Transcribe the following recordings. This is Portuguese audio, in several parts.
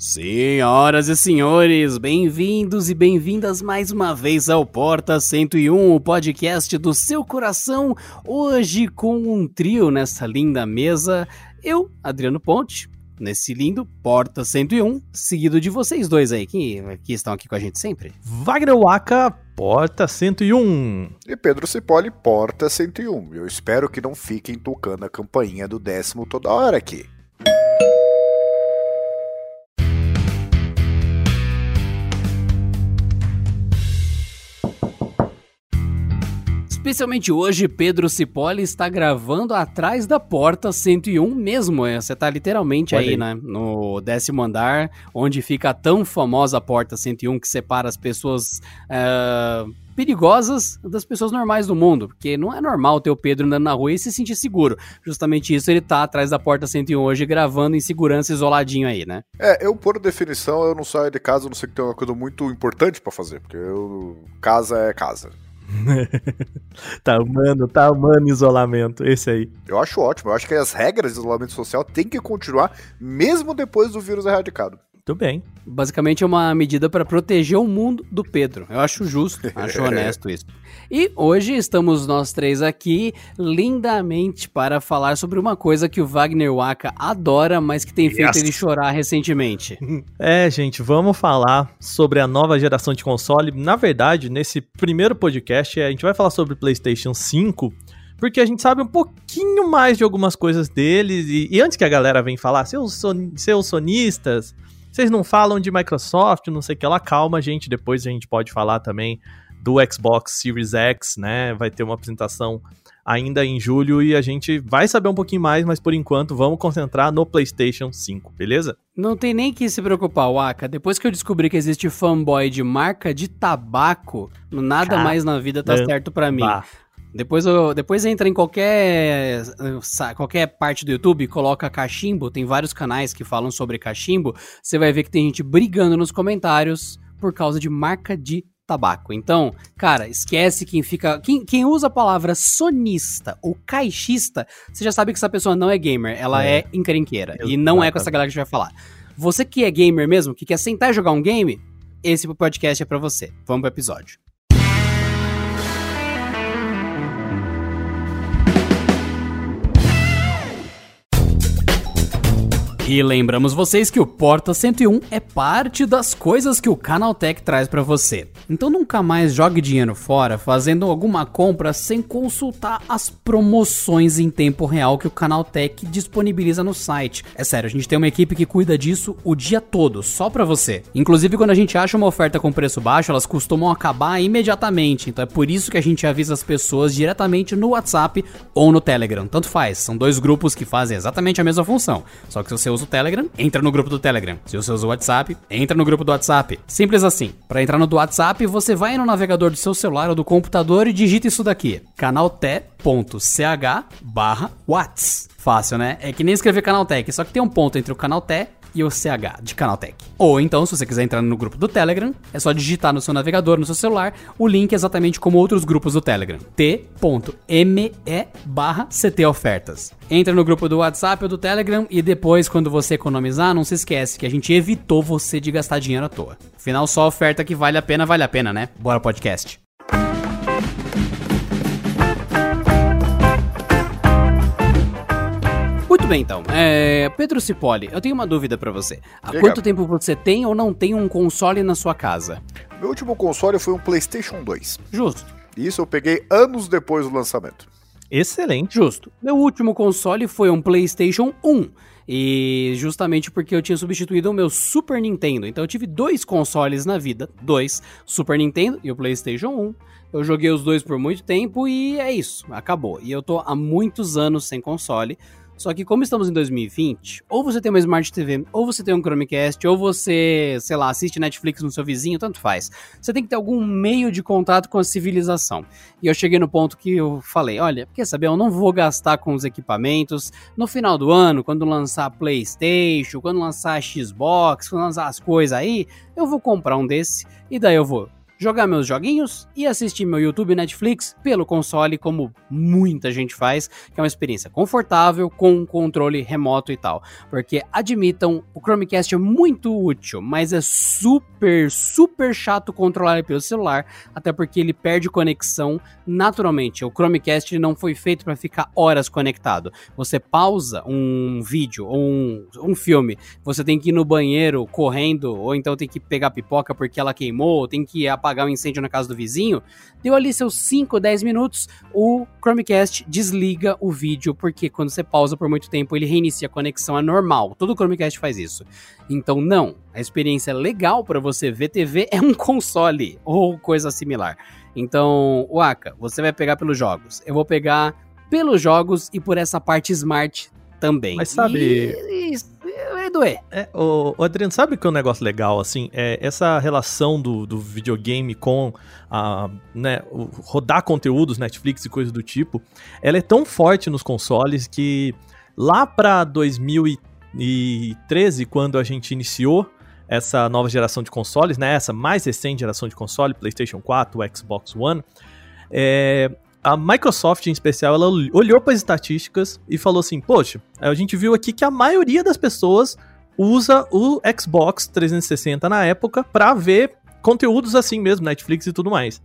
Senhoras e senhores, bem-vindos e bem-vindas mais uma vez ao Porta 101, o podcast do seu coração. Hoje com um trio nessa linda mesa. Eu, Adriano Ponte, nesse lindo Porta 101, seguido de vocês dois aí, que, que estão aqui com a gente sempre. Wagner Waka, Porta 101. E Pedro Cipoli, Porta 101. Eu espero que não fiquem tocando a campainha do décimo toda hora aqui. Especialmente hoje, Pedro Cipoli está gravando atrás da porta 101 mesmo. É, você está literalmente aí, aí, né? No décimo andar, onde fica a tão famosa porta 101 que separa as pessoas. Uh, perigosas das pessoas normais do mundo, porque não é normal ter o Pedro andando na rua e se sentir seguro. Justamente isso ele tá atrás da porta 101 hoje gravando em segurança isoladinho aí, né? É, eu por definição eu não saio de casa, a não sei que tem uma coisa muito importante para fazer, porque eu casa é casa. tá amando, tá amando isolamento, esse aí. Eu acho ótimo, eu acho que as regras de isolamento social têm que continuar mesmo depois do vírus erradicado. Muito bem. Basicamente é uma medida para proteger o mundo do Pedro. Eu acho justo, acho honesto isso. E hoje estamos nós três aqui lindamente para falar sobre uma coisa que o Wagner Waka adora, mas que tem yes. feito ele chorar recentemente. É, gente, vamos falar sobre a nova geração de console. Na verdade, nesse primeiro podcast, a gente vai falar sobre PlayStation 5 porque a gente sabe um pouquinho mais de algumas coisas deles. E, e antes que a galera venha falar, seus, son, seus sonistas, vocês não falam de Microsoft, não sei o que lá, calma, gente, depois a gente pode falar também do Xbox Series X, né? Vai ter uma apresentação ainda em julho e a gente vai saber um pouquinho mais, mas por enquanto vamos concentrar no PlayStation 5, beleza? Não tem nem que se preocupar, Waka. Depois que eu descobri que existe fanboy de marca de tabaco, nada mais na vida tá certo para mim. Depois, eu, depois entra em qualquer, qualquer parte do YouTube, coloca cachimbo, tem vários canais que falam sobre cachimbo, você vai ver que tem gente brigando nos comentários por causa de marca de tabaco. Então, cara, esquece quem fica. Quem, quem usa a palavra sonista ou caixista, você já sabe que essa pessoa não é gamer, ela é, é encrenqueira. E não é com essa galera que a gente vai falar. Você que é gamer mesmo, que quer sentar e jogar um game, esse podcast é para você. Vamos pro episódio. E lembramos vocês que o Porta 101 é parte das coisas que o Canaltech traz para você. Então nunca mais jogue dinheiro fora fazendo alguma compra sem consultar as promoções em tempo real que o Canaltech disponibiliza no site. É sério, a gente tem uma equipe que cuida disso o dia todo, só para você. Inclusive quando a gente acha uma oferta com preço baixo, elas costumam acabar imediatamente. Então é por isso que a gente avisa as pessoas diretamente no WhatsApp ou no Telegram. Tanto faz, são dois grupos que fazem exatamente a mesma função. Só que se você usa usa o Telegram, entra no grupo do Telegram. Se você usa o WhatsApp, entra no grupo do WhatsApp. Simples assim. Para entrar no do WhatsApp, você vai no navegador do seu celular ou do computador e digita isso daqui: canalté.ch barra Whats. Fácil, né? É que nem escrever Canaltech, só que tem um ponto entre o Canalté e o CH de Canaltech. Ou então, se você quiser entrar no grupo do Telegram, é só digitar no seu navegador, no seu celular, o link exatamente como outros grupos do Telegram. t.me barra CT Ofertas. Entra no grupo do WhatsApp ou do Telegram e depois, quando você economizar, não se esquece que a gente evitou você de gastar dinheiro à toa. Afinal, só oferta que vale a pena, vale a pena, né? Bora podcast. Bem, então. É, Pedro Cipoli, eu tenho uma dúvida para você. Há Diga. quanto tempo você tem ou não tem um console na sua casa? Meu último console foi um PlayStation 2. Justo. Isso eu peguei anos depois do lançamento. Excelente. Justo. Meu último console foi um PlayStation 1. E justamente porque eu tinha substituído o meu Super Nintendo. Então eu tive dois consoles na vida. Dois. Super Nintendo e o PlayStation 1. Eu joguei os dois por muito tempo e é isso. Acabou. E eu tô há muitos anos sem console. Só que como estamos em 2020, ou você tem uma Smart TV, ou você tem um Chromecast, ou você, sei lá, assiste Netflix no seu vizinho, tanto faz. Você tem que ter algum meio de contato com a civilização. E eu cheguei no ponto que eu falei, olha, quer saber, eu não vou gastar com os equipamentos. No final do ano, quando lançar Playstation, quando lançar Xbox, quando lançar as coisas aí, eu vou comprar um desse, e daí eu vou jogar meus joguinhos e assistir meu YouTube e Netflix pelo console, como muita gente faz, que é uma experiência confortável, com controle remoto e tal. Porque admitam, o Chromecast é muito útil, mas é super, super chato controlar ele pelo celular, até porque ele perde conexão naturalmente. O Chromecast não foi feito para ficar horas conectado. Você pausa um vídeo ou um, um filme, você tem que ir no banheiro correndo, ou então tem que pegar pipoca porque ela queimou, tem que apagar apagar um incêndio na casa do vizinho, deu ali seus 5, 10 minutos, o Chromecast desliga o vídeo, porque quando você pausa por muito tempo, ele reinicia a conexão, é normal. Todo Chromecast faz isso. Então, não, a experiência legal para você ver TV é um console ou coisa similar. Então, Waka, você vai pegar pelos jogos. Eu vou pegar pelos jogos e por essa parte smart também. Mas sabe. E, e, doer. É, o, o Adriano, sabe que é um negócio legal, assim? É essa relação do, do videogame com a, né, rodar conteúdos, Netflix e coisas do tipo, ela é tão forte nos consoles que lá pra 2013, quando a gente iniciou essa nova geração de consoles, né, essa mais recente geração de console, PlayStation 4, Xbox One, é, a Microsoft, em especial, ela olhou para as estatísticas e falou assim: Poxa, a gente viu aqui que a maioria das pessoas usa o Xbox 360 na época para ver conteúdos assim mesmo, Netflix e tudo mais.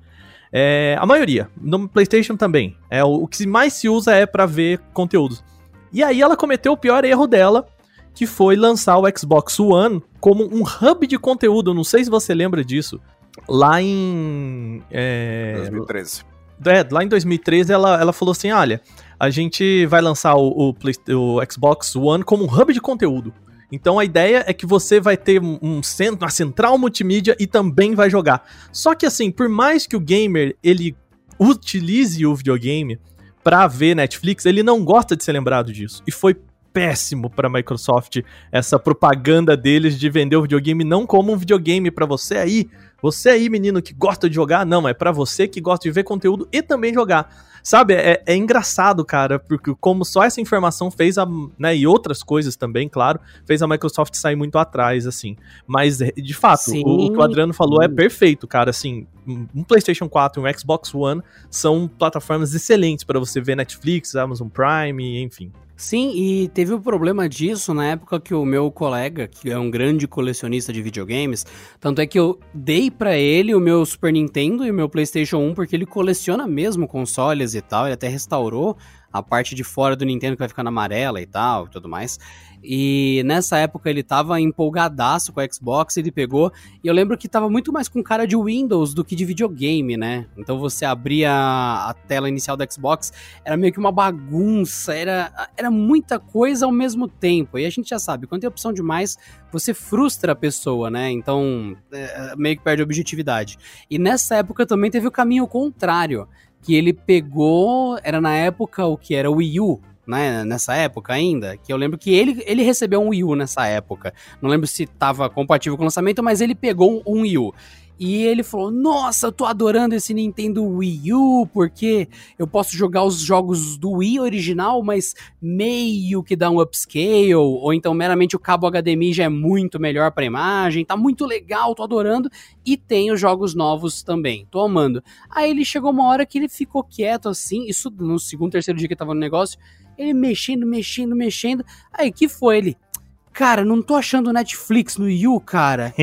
É, a maioria. No PlayStation também. É, o, que mais se usa é para ver conteúdos. E aí ela cometeu o pior erro dela, que foi lançar o Xbox One como um hub de conteúdo. Não sei se você lembra disso. Lá em. É, 2013 é, lá em 2013 ela, ela falou assim: olha, a gente vai lançar o, o, o, Xbox One como um hub de conteúdo. Então a ideia é que você vai ter um centro, uma central multimídia e também vai jogar. Só que assim, por mais que o gamer ele utilize o videogame para ver Netflix, ele não gosta de ser lembrado disso. E foi péssimo para a Microsoft essa propaganda deles de vender o videogame não como um videogame para você aí você aí, menino que gosta de jogar, não, é para você que gosta de ver conteúdo e também jogar. Sabe, é, é, engraçado, cara, porque como só essa informação fez a, né, e outras coisas também, claro, fez a Microsoft sair muito atrás, assim. Mas, de fato, o, o, que o Adriano falou é perfeito, cara, assim, um PlayStation 4 e um Xbox One são plataformas excelentes para você ver Netflix, Amazon Prime, enfim. Sim, e teve o um problema disso na época que o meu colega, que é um grande colecionista de videogames, tanto é que eu dei para ele o meu Super Nintendo e o meu PlayStation 1 porque ele coleciona mesmo consoles e tal, ele até restaurou a parte de fora do Nintendo que vai ficar na amarela e tal, e tudo mais. E nessa época ele tava empolgadaço com a Xbox, ele pegou. E eu lembro que tava muito mais com cara de Windows do que de videogame, né? Então você abria a tela inicial do Xbox, era meio que uma bagunça, era, era muita coisa ao mesmo tempo. E a gente já sabe, quando tem opção demais, você frustra a pessoa, né? Então é, meio que perde a objetividade. E nessa época também teve o caminho contrário. Que ele pegou, era na época o que era o Wii U, né, nessa época ainda, que eu lembro que ele, ele recebeu um Wii U nessa época. Não lembro se estava compatível com o lançamento, mas ele pegou um Wii U. E ele falou: Nossa, eu tô adorando esse Nintendo Wii U, porque eu posso jogar os jogos do Wii original, mas meio que dá um upscale, ou então meramente o cabo HDMI já é muito melhor pra imagem, tá muito legal, tô adorando. E tem os jogos novos também, tô amando. Aí ele chegou uma hora que ele ficou quieto assim, isso no segundo, terceiro dia que tava no negócio, ele mexendo, mexendo, mexendo. Aí que foi ele? Cara, não tô achando Netflix no Yu, cara.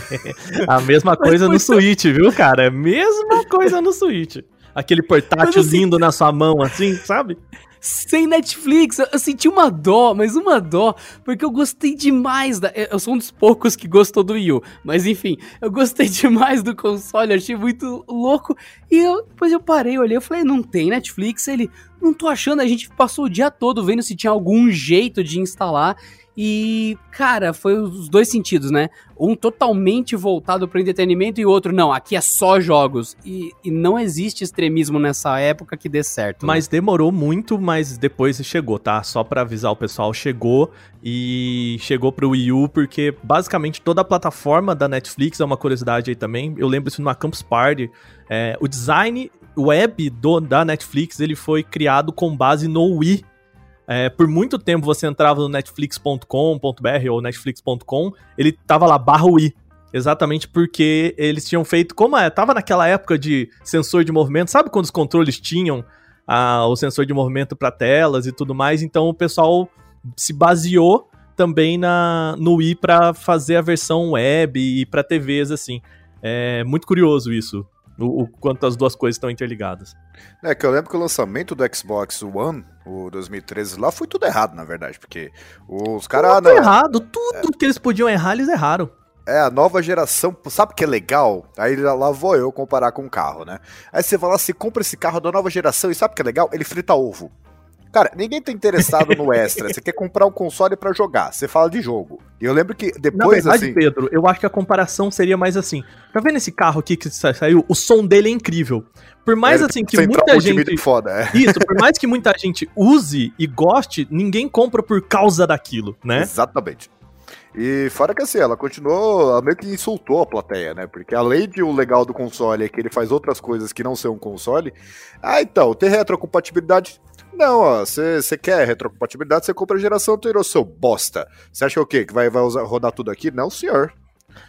a mesma coisa no Switch, viu, cara? Mesma coisa no Switch. Aquele portátil assim, lindo na sua mão, assim, sabe? sem Netflix. Eu senti uma dó, mas uma dó, porque eu gostei demais da. Eu sou um dos poucos que gostou do Wii U, mas enfim, eu gostei demais do console, achei muito louco. E eu, depois eu parei, olhei, eu falei, não tem Netflix? Ele, não tô achando, a gente passou o dia todo vendo se tinha algum jeito de instalar. E, cara, foi os dois sentidos, né? Um totalmente voltado para entretenimento e outro, não, aqui é só jogos. E, e, não existe extremismo nessa época que dê certo. Né? Mas demorou muito, mas depois chegou, tá? Só para avisar o pessoal, chegou e chegou pro Wii U, porque basicamente toda a plataforma da Netflix é uma curiosidade aí também. Eu lembro isso numa Campus Party. É, o design web do, da Netflix ele foi criado com base no Wii é, por muito tempo você entrava no netflix.com.br ou netflix.com, ele tava lá barra Wii. exatamente porque eles tinham feito, como é, tava naquela época de sensor de movimento, sabe quando os controles tinham ah, o sensor de movimento para telas e tudo mais, então o pessoal se baseou também na, no Wii para fazer a versão web e para TVs assim. É muito curioso isso, o, o, quanto as duas coisas estão interligadas. É que eu lembro que o lançamento do Xbox One, o 2013 lá, foi tudo errado, na verdade, porque os caras... Tudo errado, tudo é. que eles podiam errar, eles erraram. É, a nova geração, sabe o que é legal? Aí lá vou eu comparar com um carro, né? Aí você vai lá, você compra esse carro da nova geração e sabe o que é legal? Ele frita ovo. Cara, ninguém tá interessado no extra. Você quer comprar um console para jogar. Você fala de jogo. E eu lembro que depois, Na verdade, assim... Pedro, eu acho que a comparação seria mais assim. Tá vendo esse carro aqui que saiu? O som dele é incrível. Por mais é, assim que muita gente... Foda, é. Isso, por mais que muita gente use e goste, ninguém compra por causa daquilo, né? Exatamente. E fora que assim, ela continuou, ela meio que insultou a plateia, né? Porque além de o legal do console é que ele faz outras coisas que não são um console, ah, então, ter retrocompatibilidade não, ó, você quer retrocompatibilidade, você compra a geração anterior, seu bosta. Você acha que o quê? Que vai, vai usar, rodar tudo aqui? Não, senhor.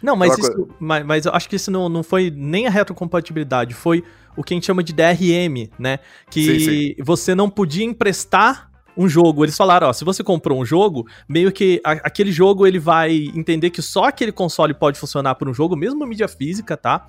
Não, mas, isso, mas, mas, eu acho que isso não, não foi nem a retrocompatibilidade, foi o que a gente chama de DRM, né? Que sim, sim. você não podia emprestar um jogo. Eles falaram, ó, se você comprou um jogo, meio que a, aquele jogo ele vai entender que só aquele console pode funcionar por um jogo, mesmo mídia física, tá?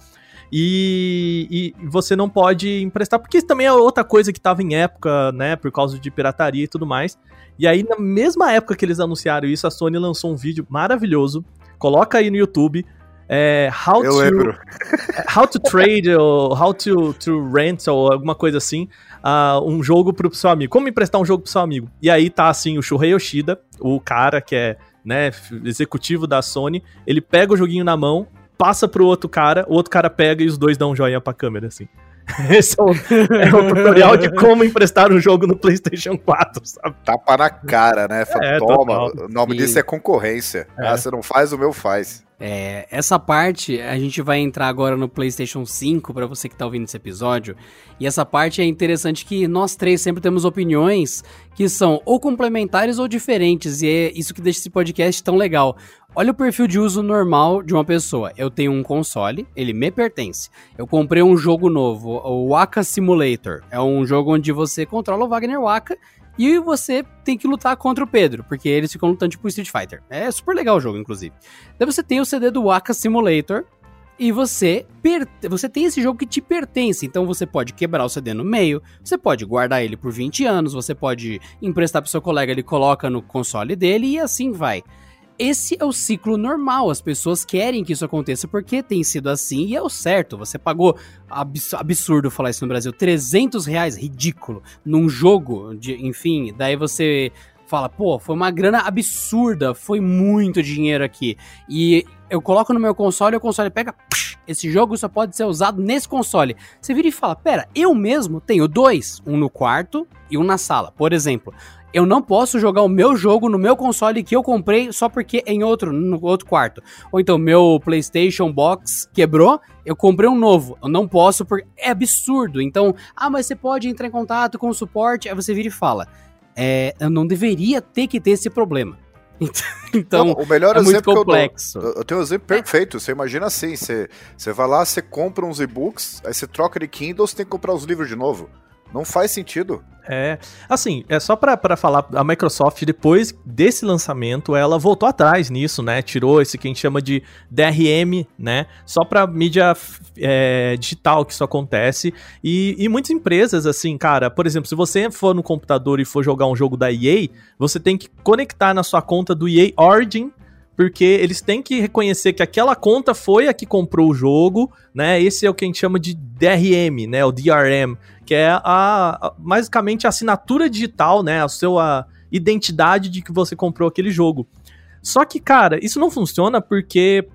E, e, você não pode emprestar, porque isso também é outra coisa que tava em época, né, por causa de pirataria e tudo mais. E aí, na mesma época que eles anunciaram isso, a Sony lançou um vídeo maravilhoso. Coloca aí no YouTube. É, how Eu to, lembro. How to trade ou how to, to rent ou alguma coisa assim. Uh, um jogo pro seu amigo. Como emprestar um jogo pro seu amigo? E aí tá assim, o Shuhei Yoshida, o cara que é né, executivo da Sony, ele pega o joguinho na mão, passa pro outro cara, o outro cara pega e os dois dão um joinha pra câmera, assim. Esse é o, é o, tutorial de como emprestar um jogo no PlayStation 4, sabe? Tapa na cara, né? Fala, é, Toma, o nome e... disso é concorrência. É. Ah, você não faz, o meu faz. É, essa parte a gente vai entrar agora no PlayStation 5 para você que tá ouvindo esse episódio. E essa parte é interessante que nós três sempre temos opiniões que são ou complementares ou diferentes, e é isso que deixa esse podcast tão legal. Olha o perfil de uso normal de uma pessoa. Eu tenho um console, ele me pertence. Eu comprei um jogo novo, o Waka Simulator. É um jogo onde você controla o Wagner Waka e você tem que lutar contra o Pedro, porque eles ficam lutando tipo Street Fighter. É super legal o jogo, inclusive. Daí você tem o CD do Waka Simulator, e você, você tem esse jogo que te pertence, então você pode quebrar o CD no meio, você pode guardar ele por 20 anos, você pode emprestar pro seu colega, ele coloca no console dele e assim vai. Esse é o ciclo normal, as pessoas querem que isso aconteça porque tem sido assim e é o certo. Você pagou, absurdo falar isso no Brasil, 300 reais, ridículo, num jogo, de, enfim, daí você fala, pô, foi uma grana absurda, foi muito dinheiro aqui. E eu coloco no meu console o console pega, psh, esse jogo só pode ser usado nesse console. Você vira e fala, pera, eu mesmo tenho dois, um no quarto e um na sala, por exemplo eu não posso jogar o meu jogo no meu console que eu comprei só porque é em outro, no outro quarto. Ou então, meu PlayStation Box quebrou, eu comprei um novo. Eu não posso porque é absurdo. Então, ah, mas você pode entrar em contato com o suporte. Aí você vira e fala: é, eu não deveria ter que ter esse problema. Então, não, o melhor é muito complexo. Eu, eu, tenho um exemplo perfeito. Você imagina assim: você, você vai lá, você compra uns e-books, aí você troca de Kindle, você tem que comprar os livros de novo. Não faz sentido. É, assim, é só para falar, a Microsoft, depois desse lançamento, ela voltou atrás nisso, né? Tirou esse que a gente chama de DRM, né? Só para mídia é, digital que isso acontece. E, e muitas empresas, assim, cara, por exemplo, se você for no computador e for jogar um jogo da EA, você tem que conectar na sua conta do EA Origin porque eles têm que reconhecer que aquela conta foi a que comprou o jogo, né? Esse é o que a gente chama de DRM, né? O DRM, que é a, a basicamente a assinatura digital, né? A sua identidade de que você comprou aquele jogo. Só que, cara, isso não funciona porque,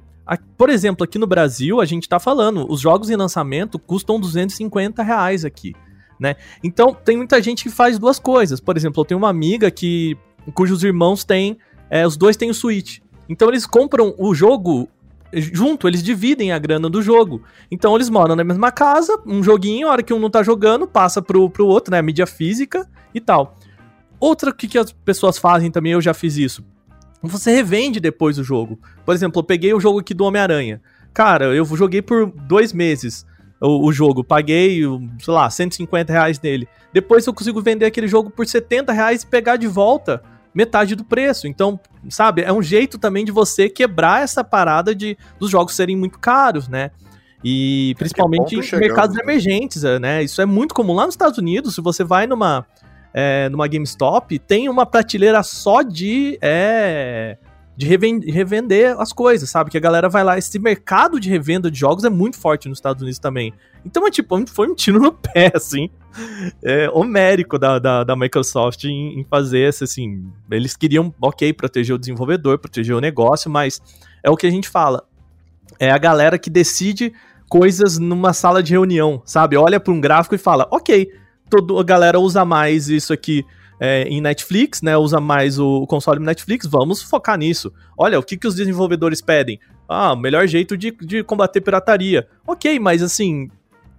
por exemplo, aqui no Brasil, a gente tá falando, os jogos em lançamento custam 250 reais aqui, né? Então, tem muita gente que faz duas coisas. Por exemplo, eu tenho uma amiga que cujos irmãos têm, é, os dois têm o Switch. Então eles compram o jogo junto, eles dividem a grana do jogo. Então eles moram na mesma casa, um joguinho, a hora que um não tá jogando, passa pro, pro outro, né? Mídia física e tal. Outra que, que as pessoas fazem também, eu já fiz isso. você revende depois o jogo. Por exemplo, eu peguei o jogo aqui do Homem-Aranha. Cara, eu joguei por dois meses o, o, jogo, paguei, sei lá, 150 reais nele. Depois eu consigo vender aquele jogo por 70 reais e pegar de volta metade do preço. Então, sabe, é um jeito também de você quebrar essa parada de dos jogos serem muito caros, né? E é principalmente em mercados né? emergentes, né? Isso é muito comum lá nos Estados Unidos. Se você vai numa, é, numa GameStop, tem uma prateleira só de. É, de revender as coisas, sabe? Que a galera vai lá. Esse mercado de revenda de jogos é muito forte nos Estados Unidos também. Então é tipo, foi um tiro no pé, assim. É, homérico da, da, da Microsoft em, em, fazer esse, assim. Eles queriam, ok, proteger o desenvolvedor, proteger o negócio, mas é o que a gente fala. É a galera que decide coisas numa sala de reunião, sabe? Olha para um gráfico e fala, ok, toda a galera usa mais isso aqui é, em Netflix, né? Usa mais o console Netflix, vamos focar nisso. Olha, o que, que os desenvolvedores pedem? Ah, o melhor jeito de, de combater pirataria. Ok, mas assim,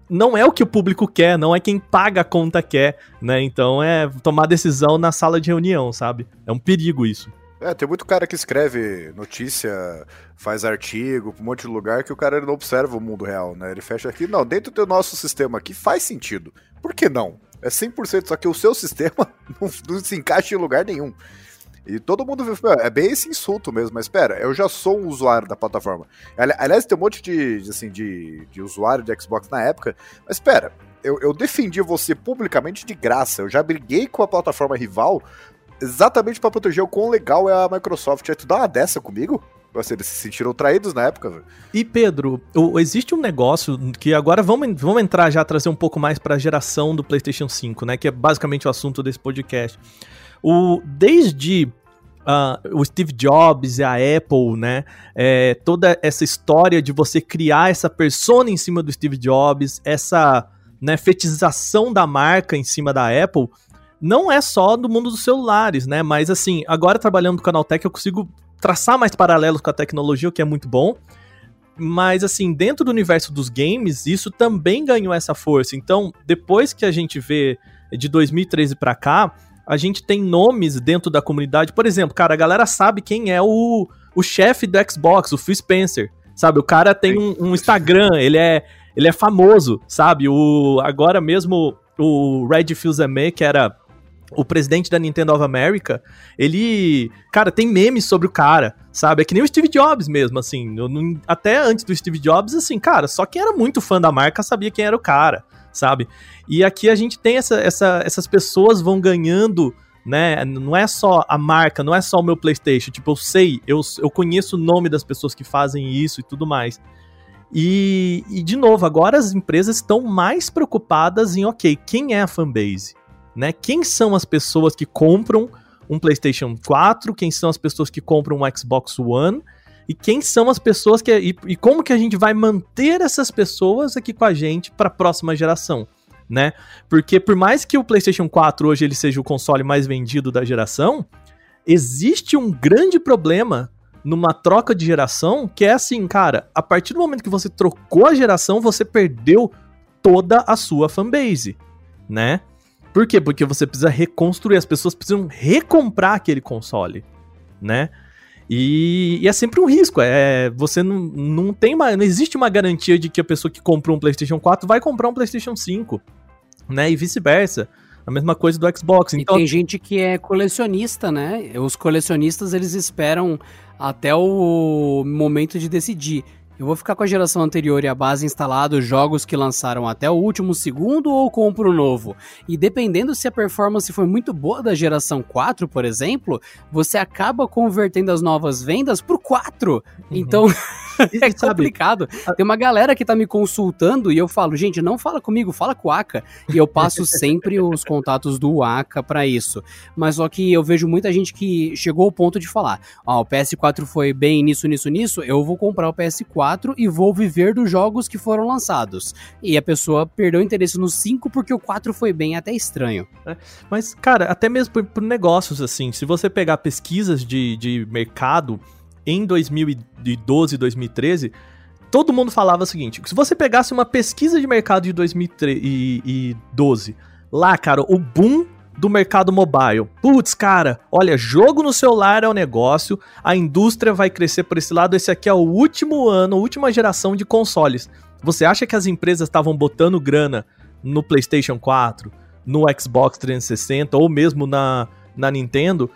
não é o que o público quer, não é quem paga a conta quer, né? Então é tomar decisão na sala de reunião, sabe? É um perigo isso. É, tem muito cara que escreve notícia, faz artigo, um monte de lugar que o cara não observa o mundo real, né? Ele fecha aqui, não, dentro do nosso sistema aqui faz sentido. Por que não? É 100%, só que o seu sistema não, não se encaixa em lugar nenhum. E todo mundo vê, é bem esse insulto mesmo, mas espera, eu já sou um usuário da plataforma. Aliás, tem um monte de, assim, de, de usuário de Xbox na época, mas espera, eu, eu defendi você publicamente de graça, eu já briguei com a plataforma rival exatamente para proteger o quão legal é a Microsoft. Aí tu dá uma dessa comigo? Assim, eles se sentiram traídos na época, velho. E Pedro, o, existe um negócio que agora vamos, vamos entrar já, trazer um pouco mais para a geração do PlayStation 5, né? Que é basicamente o assunto desse podcast. O, desde Uh, o Steve Jobs e a Apple, né? É, toda essa história de você criar essa persona em cima do Steve Jobs, essa né, fetização da marca em cima da Apple, não é só do mundo dos celulares, né? Mas assim, agora trabalhando no Canaltech eu consigo traçar mais paralelos com a tecnologia, o que é muito bom. Mas assim, dentro do universo dos games, isso também ganhou essa força. Então, depois que a gente vê de 2013 para cá, a gente tem nomes dentro da comunidade. Por exemplo, cara, a galera sabe quem é o, o chefe do Xbox, o Phil Spencer. Sabe, o cara tem um, um Instagram, ele é, ele é famoso, sabe? O, agora mesmo o Red Fils-Aimé, que era o presidente da Nintendo of America, ele, cara, tem memes sobre o cara, sabe? É que nem o Steve Jobs mesmo, assim. Eu, até antes do Steve Jobs, assim, cara, só quem era muito fã da marca sabia quem era o cara, sabe? E aqui a gente tem essa, essa, essas pessoas vão ganhando, né? Não é só a marca, não é só o meu PlayStation. Tipo, eu sei, eu, eu conheço o nome das pessoas que fazem isso e tudo mais. E, e de novo, agora as empresas estão mais preocupadas em, ok, quem é a fanbase? Né? Quem são as pessoas que compram um PlayStation 4? Quem são as pessoas que compram um Xbox One? E quem são as pessoas que e, e como que a gente vai manter essas pessoas aqui com a gente para a próxima geração? Né? Porque por mais que o PlayStation 4 hoje ele seja o console mais vendido da geração, existe um grande problema numa troca de geração, que é assim, cara, a partir do momento que você trocou a geração, você perdeu toda a sua fanbase, né? Por quê? Porque você precisa reconstruir, as pessoas precisam recomprar aquele console, né? E, e, é sempre um risco. É, você não, não tem uma, não existe uma garantia de que a pessoa que comprou um PlayStation 4 vai comprar um PlayStation 5, né? E vice-versa. A mesma coisa do Xbox. Então... E tem gente que é colecionista, né? Os colecionistas eles esperam até o momento de decidir. Eu vou ficar com a geração anterior e a base instalada, os jogos que lançaram até o último segundo ou compro novo? E dependendo se a performance foi muito boa da geração 4, por exemplo, você acaba convertendo as novas vendas pro 4. Uhum. É complicado. Tem uma galera que tá me consultando e eu falo, gente, não fala comigo, fala com o Aka. E eu passo sempre os contatos do Aka para isso. Mas só que eu vejo muita gente que chegou ao ponto de falar, ó, o PS4 foi bem nisso, nisso, nisso, eu vou comprar o PS4 4 e vou viver dos jogos que foram lançados. E a pessoa perdeu interesse no 5 porque o 4 foi bem até estranho. É, mas, cara, até mesmo por, por, negócios, assim, se você pegar pesquisas de, de mercado em 2012 2013, todo mundo falava o seguinte: se você pegasse uma pesquisa de mercado de 2012, lá, cara, o boom do mercado mobile. Putz, cara, olha, jogo no celular é o um negócio, a indústria vai crescer por esse lado, esse aqui é o último ano, última geração de consoles. Você acha que as empresas estavam botando grana no PlayStation 4, no Xbox 360 ou mesmo na, na Nintendo?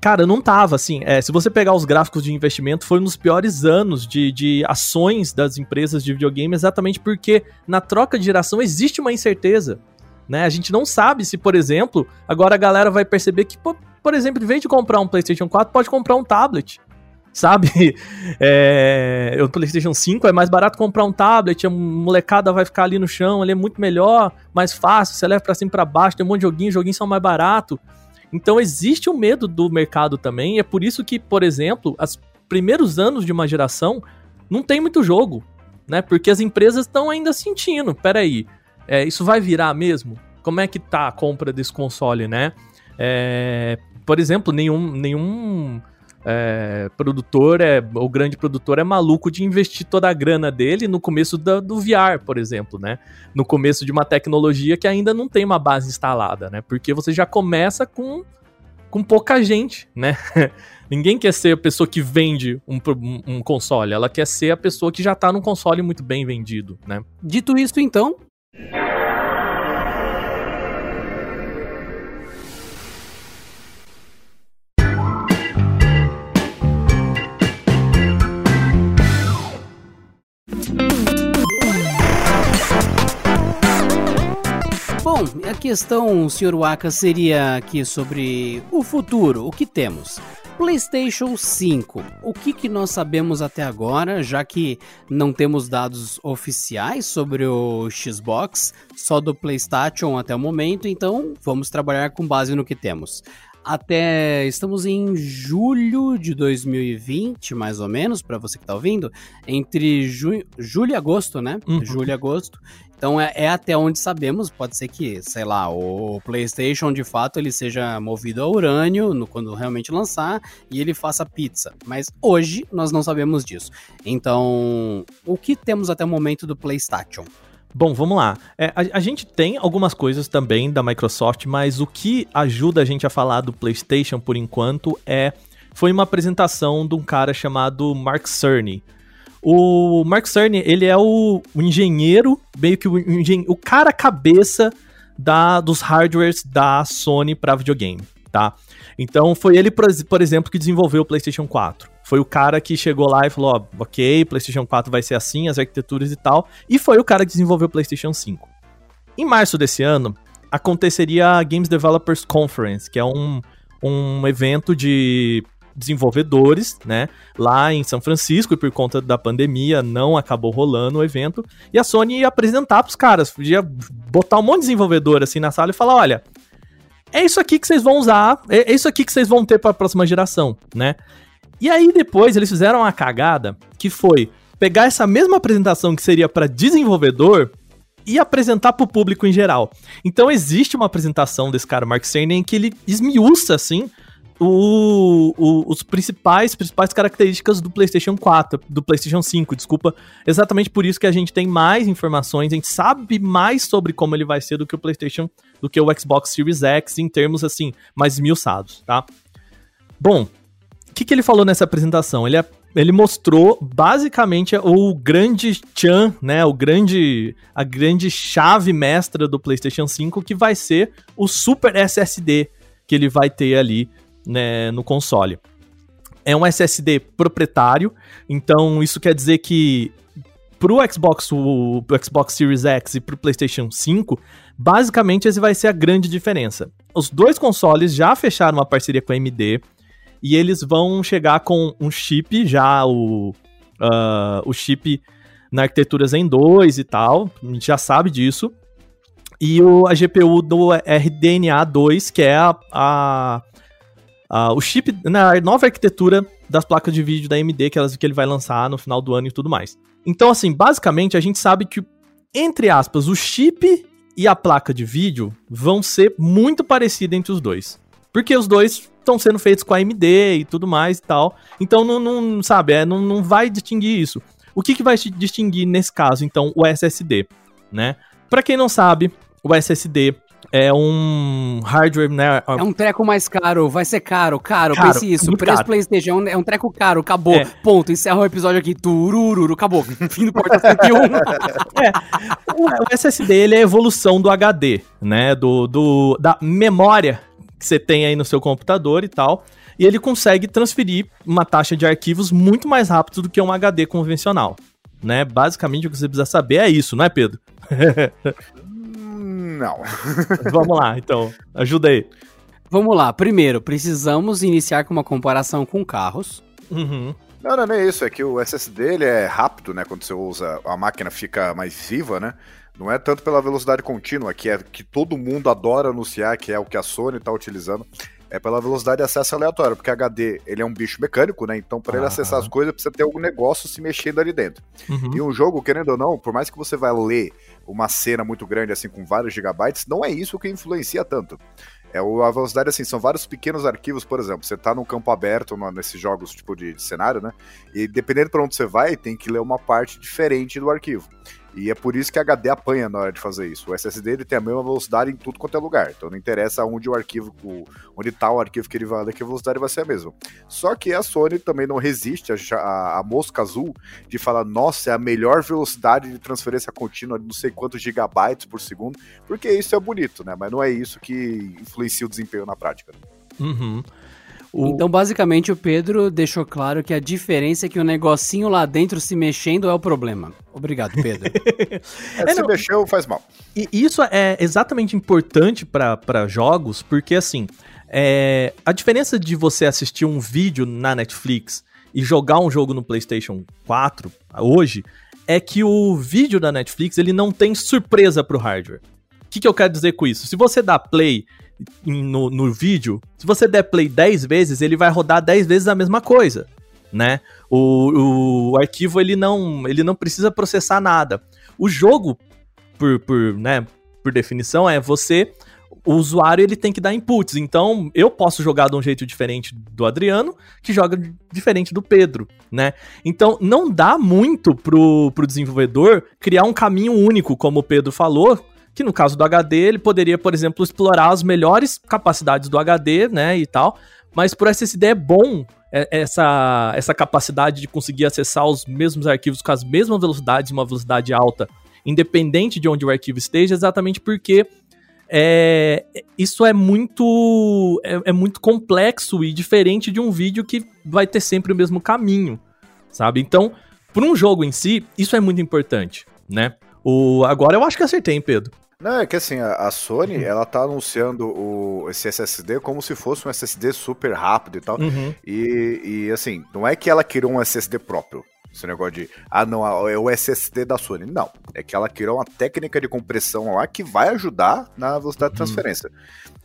Cara, não tava, assim. É, se você pegar os gráficos de investimento, foi um dos piores anos de, de ações das empresas de videogame, exatamente porque na troca de geração existe uma incerteza. Né? A gente não sabe se, por exemplo, agora a galera vai perceber que, por, por exemplo, em vez de comprar um PlayStation 4, pode comprar um tablet. Sabe? É, o PlayStation 5 é mais barato comprar um tablet, a molecada vai ficar ali no chão, ele é muito melhor, mais fácil, você leva pra cima e pra baixo, tem um monte de joguinho, joguinhos são mais barato. Então existe o um medo do mercado também, é por isso que, por exemplo, os primeiros anos de uma geração não tem muito jogo, né? Porque as empresas estão ainda sentindo, peraí, é, isso vai virar mesmo? Como é que tá a compra desse console, né? É, por exemplo, nenhum, nenhum é, produtor, é, o grande produtor é maluco de investir toda a grana dele no começo do VR, por exemplo, né? No começo de uma tecnologia que ainda não tem uma base instalada, né? Porque você já começa com, com pouca gente, né? Ninguém quer ser a pessoa que vende um, um, console, ela quer ser a pessoa que já tá num console muito bem vendido, né? Dito isso, então, questão, Sr. Waka, seria aqui sobre o futuro, o que temos. PlayStation 5. O que, que nós sabemos até agora, já que não temos dados oficiais sobre o Xbox, só do PlayStation até o momento, então vamos trabalhar com base no que temos. Até estamos em julho de 2020, mais ou menos, para você que está ouvindo, entre ju julho e agosto, né? Uhum. Julho e agosto. Então é, é, até onde sabemos, pode ser que, sei lá, o PlayStation de fato ele seja movido a urânio no, quando realmente lançar e ele faça pizza. Mas hoje nós não sabemos disso. Então, o que temos até o momento do PlayStation? Bom, vamos lá. É, a, a, gente tem algumas coisas também da Microsoft, mas o que ajuda a gente a falar do PlayStation por enquanto é foi uma apresentação de um cara chamado Mark Cerny. O Mark Cerny, ele é o, o engenheiro, meio que o, o cara cabeça da, dos hardwares da Sony para videogame, tá? Então foi ele, por, por exemplo, que desenvolveu o PlayStation 4. Foi o cara que chegou lá e falou, ó, ok, PlayStation 4 vai ser assim, as arquiteturas e tal, e foi o cara que desenvolveu o PlayStation 5. Em março desse ano, aconteceria a Games Developers Conference, que é um, um evento de desenvolvedores, né, lá em São Francisco, e por conta da pandemia não acabou rolando o evento, e a Sony ia apresentar pros caras, podia botar um monte de desenvolvedor assim na sala e falar, olha, é isso aqui que vocês vão usar, é, é isso aqui que vocês vão ter para a próxima geração, né? E aí depois eles fizeram uma cagada que foi pegar essa mesma apresentação que seria para desenvolvedor e apresentar para o público em geral. Então existe uma apresentação desse cara Mark Cerny em que ele esmiuça assim o, o, os principais, principais características do PlayStation 4, do PlayStation 5, desculpa. Exatamente por isso que a gente tem mais informações, a gente sabe mais sobre como ele vai ser do que o PlayStation, do que o Xbox Series X em termos assim mais esmiuçados, tá? Bom, o que, que ele falou nessa apresentação? Ele, ele mostrou basicamente o grande chan, né? O grande, a grande chave mestra do PlayStation 5 que vai ser o Super SSD que ele vai ter ali né, no console. É um SSD proprietário, então isso quer dizer que pro Xbox, o, Xbox Series X e pro PlayStation 5, basicamente esse vai ser a grande diferença. Os dois consoles já fecharam uma parceria com a AMD e eles vão chegar com um chip já o uh, o chip na arquitetura Zen 2 e tal, a gente já sabe disso. E o, a GPU do RDNA 2, que é a, a Uh, o chip na nova arquitetura das placas de vídeo da AMD que, elas, que ele vai lançar no final do ano e tudo mais. Então, assim, basicamente a gente sabe que, entre aspas, o chip e a placa de vídeo vão ser muito parecidos entre os dois. Porque os dois estão sendo feitos com a AMD e tudo mais e tal. Então, não, não sabe, é, não, não vai distinguir isso. O que, que vai distinguir nesse caso, então, o SSD, né? Para quem não sabe, o SSD é um hardware, né? É um treco mais caro, vai ser caro, caro, Caro, pense isso. muito Preço caro. PlayStation é um- é treco caro, acabou. É. Ponto. Encerra o episódio aqui. Turururu, acabou. Fim do Porta 101. O, o SSD ele é a evolução do HD, né? Do, do, da memória que você tem aí no seu computador e tal. E ele consegue transferir uma taxa de arquivos muito mais rápido do que um HD convencional. Né? Basicamente o que você precisa saber é isso, não é, Pedro? Não. Vamos lá, então. Ajuda aí. Vamos lá. Primeiro, precisamos iniciar com uma comparação com carros. Uhum. Não, não, não é isso. É que o SSD ele é rápido, né? Quando você usa, a máquina fica mais viva, né? Não é tanto pela velocidade contínua, que é que todo mundo adora anunciar, que é o que a Sony está utilizando. É pela velocidade de acesso aleatório, porque HD ele é um bicho mecânico, né? Então, para ele Ah. acessar as coisas, precisa ter algum negócio se mexendo ali dentro. Uhum. E um jogo, querendo ou não, por mais que você vá ler uma cena muito grande, assim, com vários gigabytes, não é isso que influencia tanto. É a velocidade, assim, são vários pequenos arquivos, por exemplo, você tá num campo aberto, no- nesses jogos tipo de, de cenário, né? E dependendo para onde você vai, tem que ler uma parte diferente do arquivo. E é por isso que a HD apanha na hora de fazer isso. O SSD ele tem a mesma velocidade em tudo quanto é lugar. Então não interessa onde o arquivo, onde tá o arquivo que ele vai ler, que a velocidade vai ser a mesma. Só que a Sony também não resiste a, a, a mosca azul de falar, nossa, é a melhor velocidade de transferência contínua de não sei quantos gigabytes por segundo, porque isso é bonito, né? Mas não é isso que influencia o desempenho na prática. Uhum. O- Então, basicamente, o Pedro deixou claro que a diferença é que o negocinho lá dentro se mexendo é o problema. Obrigado, Pedro. É, se não- mexeu, faz mal. E isso é exatamente importante para jogos, porque assim, é, a diferença de você assistir um vídeo na Netflix e jogar um jogo no PlayStation 4 hoje é que o vídeo da Netflix ele não tem surpresa pro hardware. O que, que eu quero dizer com isso? Se você dá play no, no vídeo, se você der play 10 vezes, ele vai rodar 10 vezes a mesma coisa, né? O, o arquivo ele não, ele não precisa processar nada. O jogo, por, por, né, por definição, é você. O usuário ele tem que dar inputs. Então, eu posso jogar de um jeito diferente do Adriano, que joga diferente do Pedro, né? Então, não dá muito pro, pro desenvolvedor criar um caminho único, como o Pedro falou, que no caso do HD, ele poderia, por exemplo, explorar as melhores capacidades do HD, né, e tal. Mas pro SSD é bom é, essa, essa capacidade de conseguir acessar os mesmos arquivos com as mesmas velocidades, uma velocidade alta, independente de onde o arquivo esteja, exatamente porque é, isso é muito é, é muito complexo e diferente de um vídeo que vai ter sempre o mesmo caminho, sabe? Então, para um jogo em si, isso é muito importante, né? O, agora eu acho que acertei, hein, Pedro? Não, é que assim, a, Sony, ela tá anunciando o, esse SSD como se fosse um SSD super rápido e tal. Uhum. E, e, assim, não é que ela criou um SSD próprio. Esse negócio de, ah, não, é o SSD da Sony. Não. É que ela criou uma técnica de compressão lá que vai ajudar na velocidade de Uhum. transferência.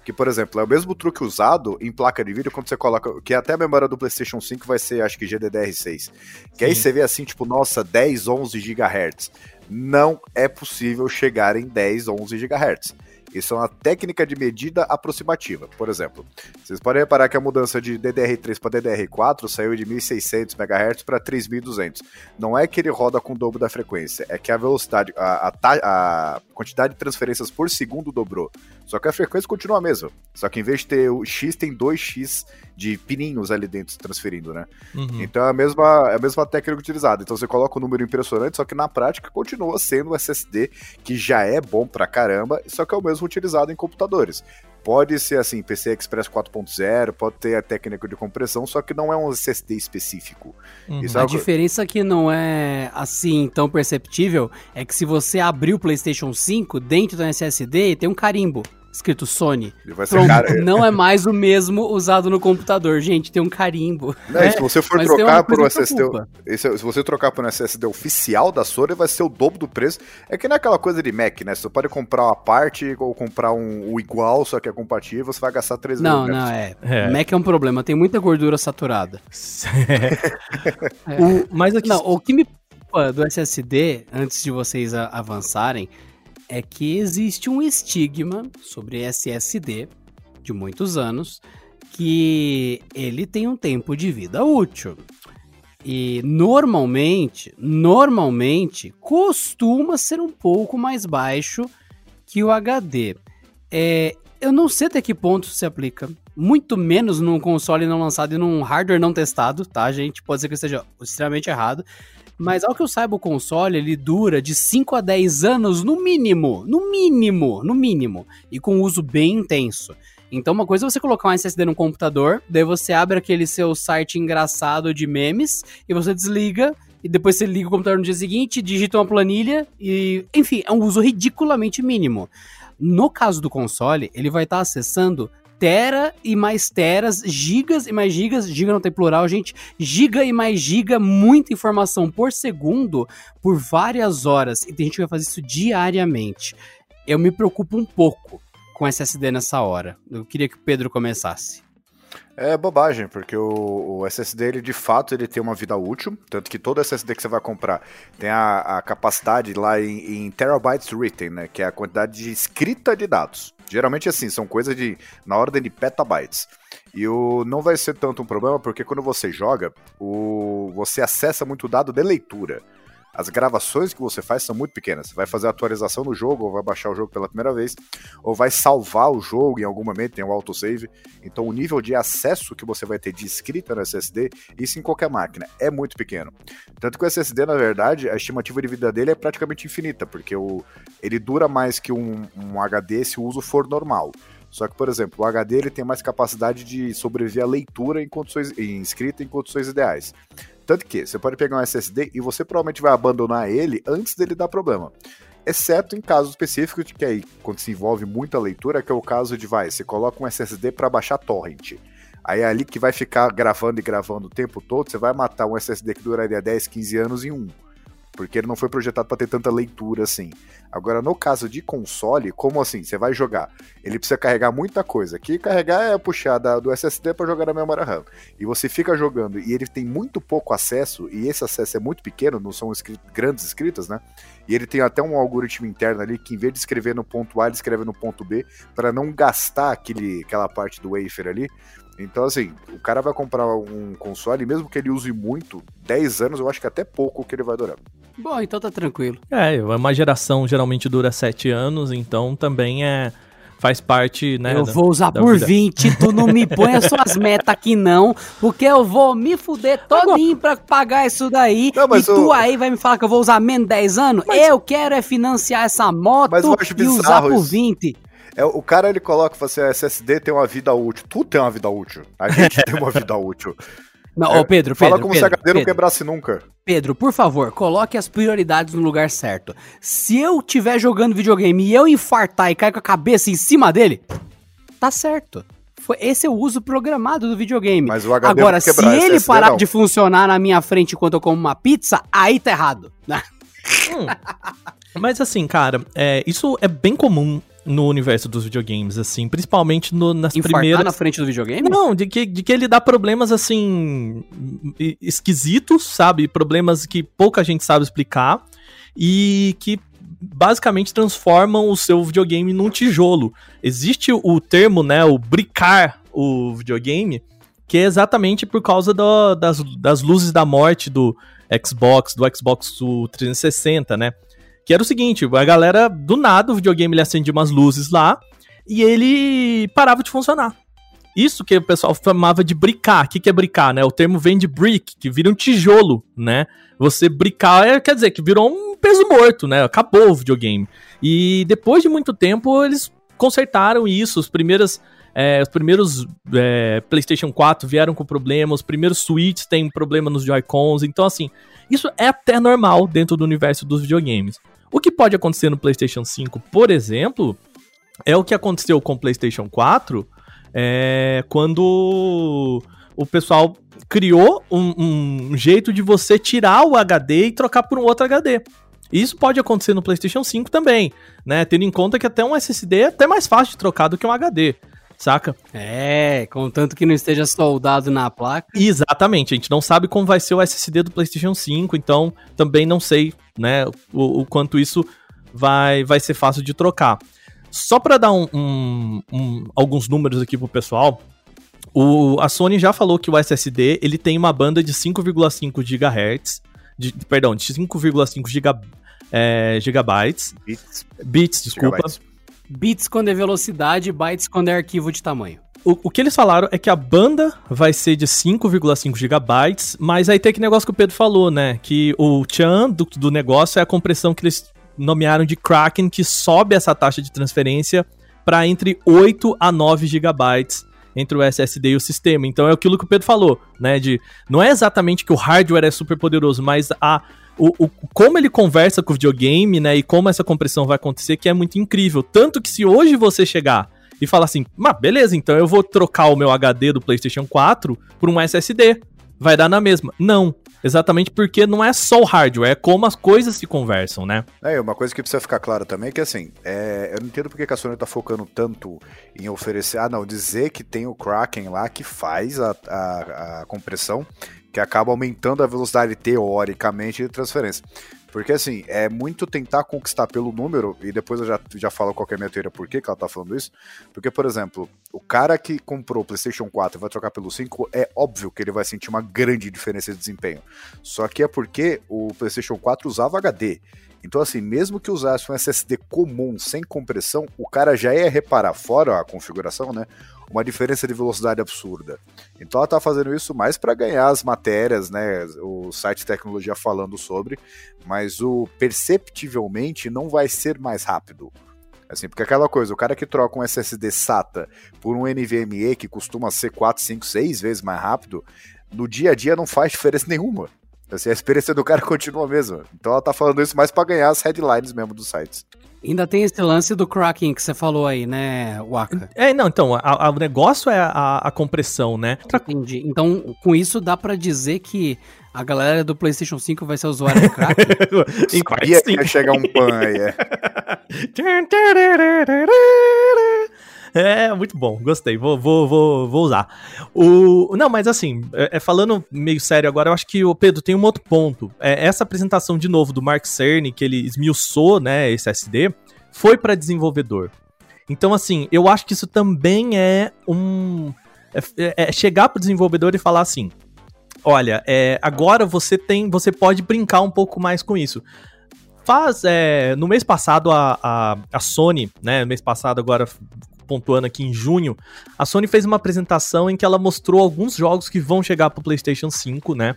Que, por exemplo, é o mesmo truque usado em placa de vídeo quando você coloca. Que até a memória do PlayStation 5 vai ser, acho que GDDR6. Que aí Sim. você vê assim, tipo, nossa, 10, 11 GHz. Não é possível chegar em 10, 11 GHz. Isso é uma técnica de medida aproximativa. Por exemplo, vocês podem reparar que a mudança de DDR3 para DDR4 saiu de 1.600 MHz para 3.200. Não é que ele roda com o dobro da frequência, é que a velocidade, a, a a quantidade de transferências por segundo dobrou. Só que a frequência continua a mesma. Só que em vez de ter o X, tem 2X de pininhos ali dentro transferindo, né? Uhum. Então é a mesma, é a mesma técnica utilizada. Então você coloca um número impressionante, só que na prática continua sendo o SSD, que já é bom pra caramba, só que é o mesmo utilizado em computadores. Pode ser assim, PC Express 4.0, pode ter a técnica de compressão, só que não é um SSD específico. Uhum. Isso A é uma co- diferença que não é assim tão perceptível é que se você abrir o PlayStation 5 dentro do SSD, tem um carimbo escrito Sony. Ele vai ser Pronto, cara. não é mais o mesmo usado no computador, gente, tem um carimbo. Não, e se você for Mas trocar por um SSD. esse- se você trocar por um SSD oficial da Sony, vai ser o dobro do preço. É que não é aquela coisa de Mac, né? Você pode comprar uma parte ou comprar um, o igual, só que é compatível, você vai gastar 3 Não, mil. não, é. É. Mac é um problema, tem muita gordura saturada. O- mas aqui. Não, o que me do SSD, antes de vocês avançarem, é que existe um estigma sobre SSD de muitos anos que ele tem um tempo de vida útil. E normalmente, normalmente, costuma ser um pouco mais baixo que o HD. É, eu não sei até que ponto se aplica. Muito menos num console não lançado e num hardware não testado, tá, gente? Pode ser que esteja extremamente errado. Mas ao que eu saiba, o console ele dura de 5 a 10 anos no mínimo. No mínimo, no mínimo. E com uso bem intenso. Então, uma coisa é você colocar um SSD no computador, daí você abre aquele seu site engraçado de memes e você desliga. E depois você liga o computador no dia seguinte, digita uma planilha e. Enfim, é um uso ridiculamente mínimo. No caso do console, ele vai estar tá acessando tera e mais teras, gigas e mais gigas, giga não tem plural, gente, giga e mais giga, muita informação por segundo por várias horas. E tem gente que vai fazer isso diariamente. Eu me preocupo um pouco com SSD nessa hora. Eu queria que o Pedro começasse. É bobagem, porque o, o, SSD ele de fato ele tem uma vida útil, tanto que todo SSD que você vai comprar tem a, a capacidade lá em, em, terabytes written, né, que é a quantidade de escrita de dados. Geralmente assim, são coisas de na ordem de petabytes. E o não vai ser tanto um problema porque quando você joga, o você acessa muito dado de leitura as gravações que você faz são muito pequenas. Você vai fazer a atualização no jogo, ou vai baixar o jogo pela primeira vez, ou vai salvar o jogo em algum momento, tem o autosave. Então o nível de acesso que você vai ter de escrita no SSD, isso em qualquer máquina, é muito pequeno. Tanto que o SSD, na verdade, a estimativa de vida dele é praticamente infinita, porque o, ele dura mais que um, um HD se o uso for normal. Só que, por exemplo, o HD ele tem mais capacidade de sobreviver à leitura em condições em escrita em condições ideais. Tanto que você pode pegar um SSD e você provavelmente vai abandonar ele antes dele dar problema. Exceto em casos específicos, que aí, quando se envolve muita leitura, que é o caso de, vai, você coloca um SSD para baixar torrent. Aí é ali que vai ficar gravando e gravando o tempo todo, você vai matar um SSD que duraria 10, 15 anos em um porque ele não foi projetado para ter tanta leitura assim. Agora, no caso de console, como assim? Você vai jogar, ele precisa carregar muita coisa. Que carregar é puxar da, do SSD para jogar na memória RAM. E você fica jogando e ele tem muito pouco acesso, e esse acesso é muito pequeno, não são grandes escritas, né? E ele tem até um algoritmo interno ali que, em vez de escrever no ponto A, ele escreve no ponto B, para não gastar aquele, aquela parte do wafer ali. Então, assim, o cara vai comprar um console, mesmo que ele use muito, 10 anos, eu acho que até pouco que ele vai durar. Bom, então tá tranquilo. É, uma geração geralmente dura 7 anos, então também é faz parte, né? Eu vou usar por vida. 20, tu não me põe as suas metas aqui não, porque eu vou me fuder todinho pra pagar isso daí, não, e tu aí vai me falar que eu vou usar menos 10 anos? Mas... Eu quero é financiar essa moto e usar por 20. É, o cara ele coloca, fala assim, a SSD tem uma vida útil. Tudo tem uma vida útil. A gente tem uma vida útil. Não, é, ô Pedro, Pedro. Fala como Pedro, se a HD Pedro. não quebrasse nunca. Pedro, por favor, coloque as prioridades no lugar certo. Se eu estiver jogando videogame e eu infartar e cair com a cabeça em cima dele, tá certo. Foi, esse é o uso programado do videogame. Mas o HD Agora, se ele parar não. de funcionar na minha frente enquanto eu como uma pizza, aí tá errado. Hum. Mas assim, cara, é, isso é bem comum no universo dos videogames, assim, principalmente no, nas Infartar primeiras... na frente do videogame? Não, de que, de que ele dá problemas, assim, esquisitos, sabe? Problemas que pouca gente sabe explicar e que basicamente transformam o seu videogame num tijolo. Existe o termo, né, o bricar o videogame, que é exatamente por causa do, das, das luzes da morte do Xbox, do Xbox 360, né? Que era o seguinte, a galera, do nada, o videogame ele acendia umas luzes lá e ele parava de funcionar. Isso que o pessoal chamava de bricar. O que, que é bricar, né? O termo vem de brick, que vira um tijolo, né? Você bricar é, quer dizer que virou um peso morto, né? Acabou o videogame. E depois de muito tempo, eles consertaram isso. Os primeiros, é, os primeiros é, PlayStation 4 vieram com problema, os primeiros Switch têm problema nos Joy-Cons. Então, assim, isso é até normal dentro do universo dos videogames. O que pode acontecer no PlayStation 5, por exemplo, é o que aconteceu com o PlayStation 4 é, quando o pessoal criou um, um, jeito de você tirar o HD e trocar por um outro HD. Isso pode acontecer no PlayStation 5 também, né? Tendo em conta que até um SSD é até mais fácil de trocar do que um HD saca? É, contanto que não esteja soldado na placa. Exatamente, a gente não sabe como vai ser o SSD do PlayStation 5, então também não sei, né, o, o quanto isso vai, vai ser fácil de trocar. Só para dar um, um, um, alguns números aqui pro pessoal, o, a Sony já falou que o SSD ele tem uma banda de 5,5 GHz, de, perdão, de 5,5 giga, é, gigabytes, bits, bits desculpa. Gigabytes Bits quando é velocidade, bytes quando é arquivo de tamanho. O, o, que eles falaram é que a banda vai ser de 5,5 GB, mas aí tem aquele negócio que o Pedro falou, né? Que o chan do, do negócio é a compressão que eles nomearam de Kraken, que sobe essa taxa de transferência para entre 8 a 9 GB entre o SSD e o sistema. Então é aquilo que o Pedro falou, né? De não é exatamente que o hardware é super poderoso, mas a o, o, como ele conversa com o videogame, né? E como essa compressão vai acontecer, que é muito incrível. Tanto que se hoje você chegar e falar assim, mas beleza, então eu vou trocar o meu HD do PlayStation 4 por um SSD. Vai dar na mesma. Não. Exatamente porque não é só o hardware, é como as coisas se conversam, né? É, uma coisa que precisa ficar clara também é que assim, é, eu não entendo porque a Sony tá focando tanto em oferecer, ah não, dizer que tem o Kraken lá que faz a, a, a compressão, que acaba aumentando a velocidade teoricamente de transferência. Porque assim, é muito tentar conquistar pelo número, e depois eu já, já falo qual é a minha teoria por que ela tá falando isso. Porque, por exemplo, o cara que comprou o PlayStation 4 e vai trocar pelo 5, é óbvio que ele vai sentir uma grande diferença de desempenho. Só que é porque o PlayStation 4 usava HD. Então, assim, mesmo que usasse um SSD comum, sem compressão, o cara já ia reparar, fora a configuração, né? Uma diferença de velocidade absurda. Então ela tá fazendo isso mais para ganhar as matérias, né? O site tecnologia falando sobre, mas o perceptivelmente não vai ser mais rápido. Assim, porque aquela coisa, o cara que troca um SSD SATA por um NVMe que costuma ser 4, 5, 6 vezes mais rápido, no dia a dia não faz diferença nenhuma. Assim, a experiência do cara continua a mesma. Então ela tá falando isso mais para ganhar as headlines mesmo dos sites. Ainda tem esse lance do Kraken que você falou aí, né, Waka? É, não, então, a, a, o negócio é a, a, compressão, né? Entendi. Então, com isso dá para dizer que a galera do PlayStation 5 vai ser usuário de Kraken? Sabia que ia chegar um pan aí, é. É, muito bom, gostei, vou, vou, vou, vou usar. O, não, mas assim, é, é, falando meio sério agora, eu acho que o Pedro tem um outro ponto. É, essa apresentação de novo do Mark Cerny, que ele esmiuçou, né, esse SD, foi para desenvolvedor. Então, assim, eu acho que isso também é um. É, é, é chegar pro desenvolvedor e falar assim: olha, é, agora você tem. Você pode brincar um pouco mais com isso. Faz. É, no mês passado, a, a, a Sony, né? Mês passado, agora pontuando aqui em junho, a Sony fez uma apresentação em que ela mostrou alguns jogos que vão chegar pro PlayStation 5, né?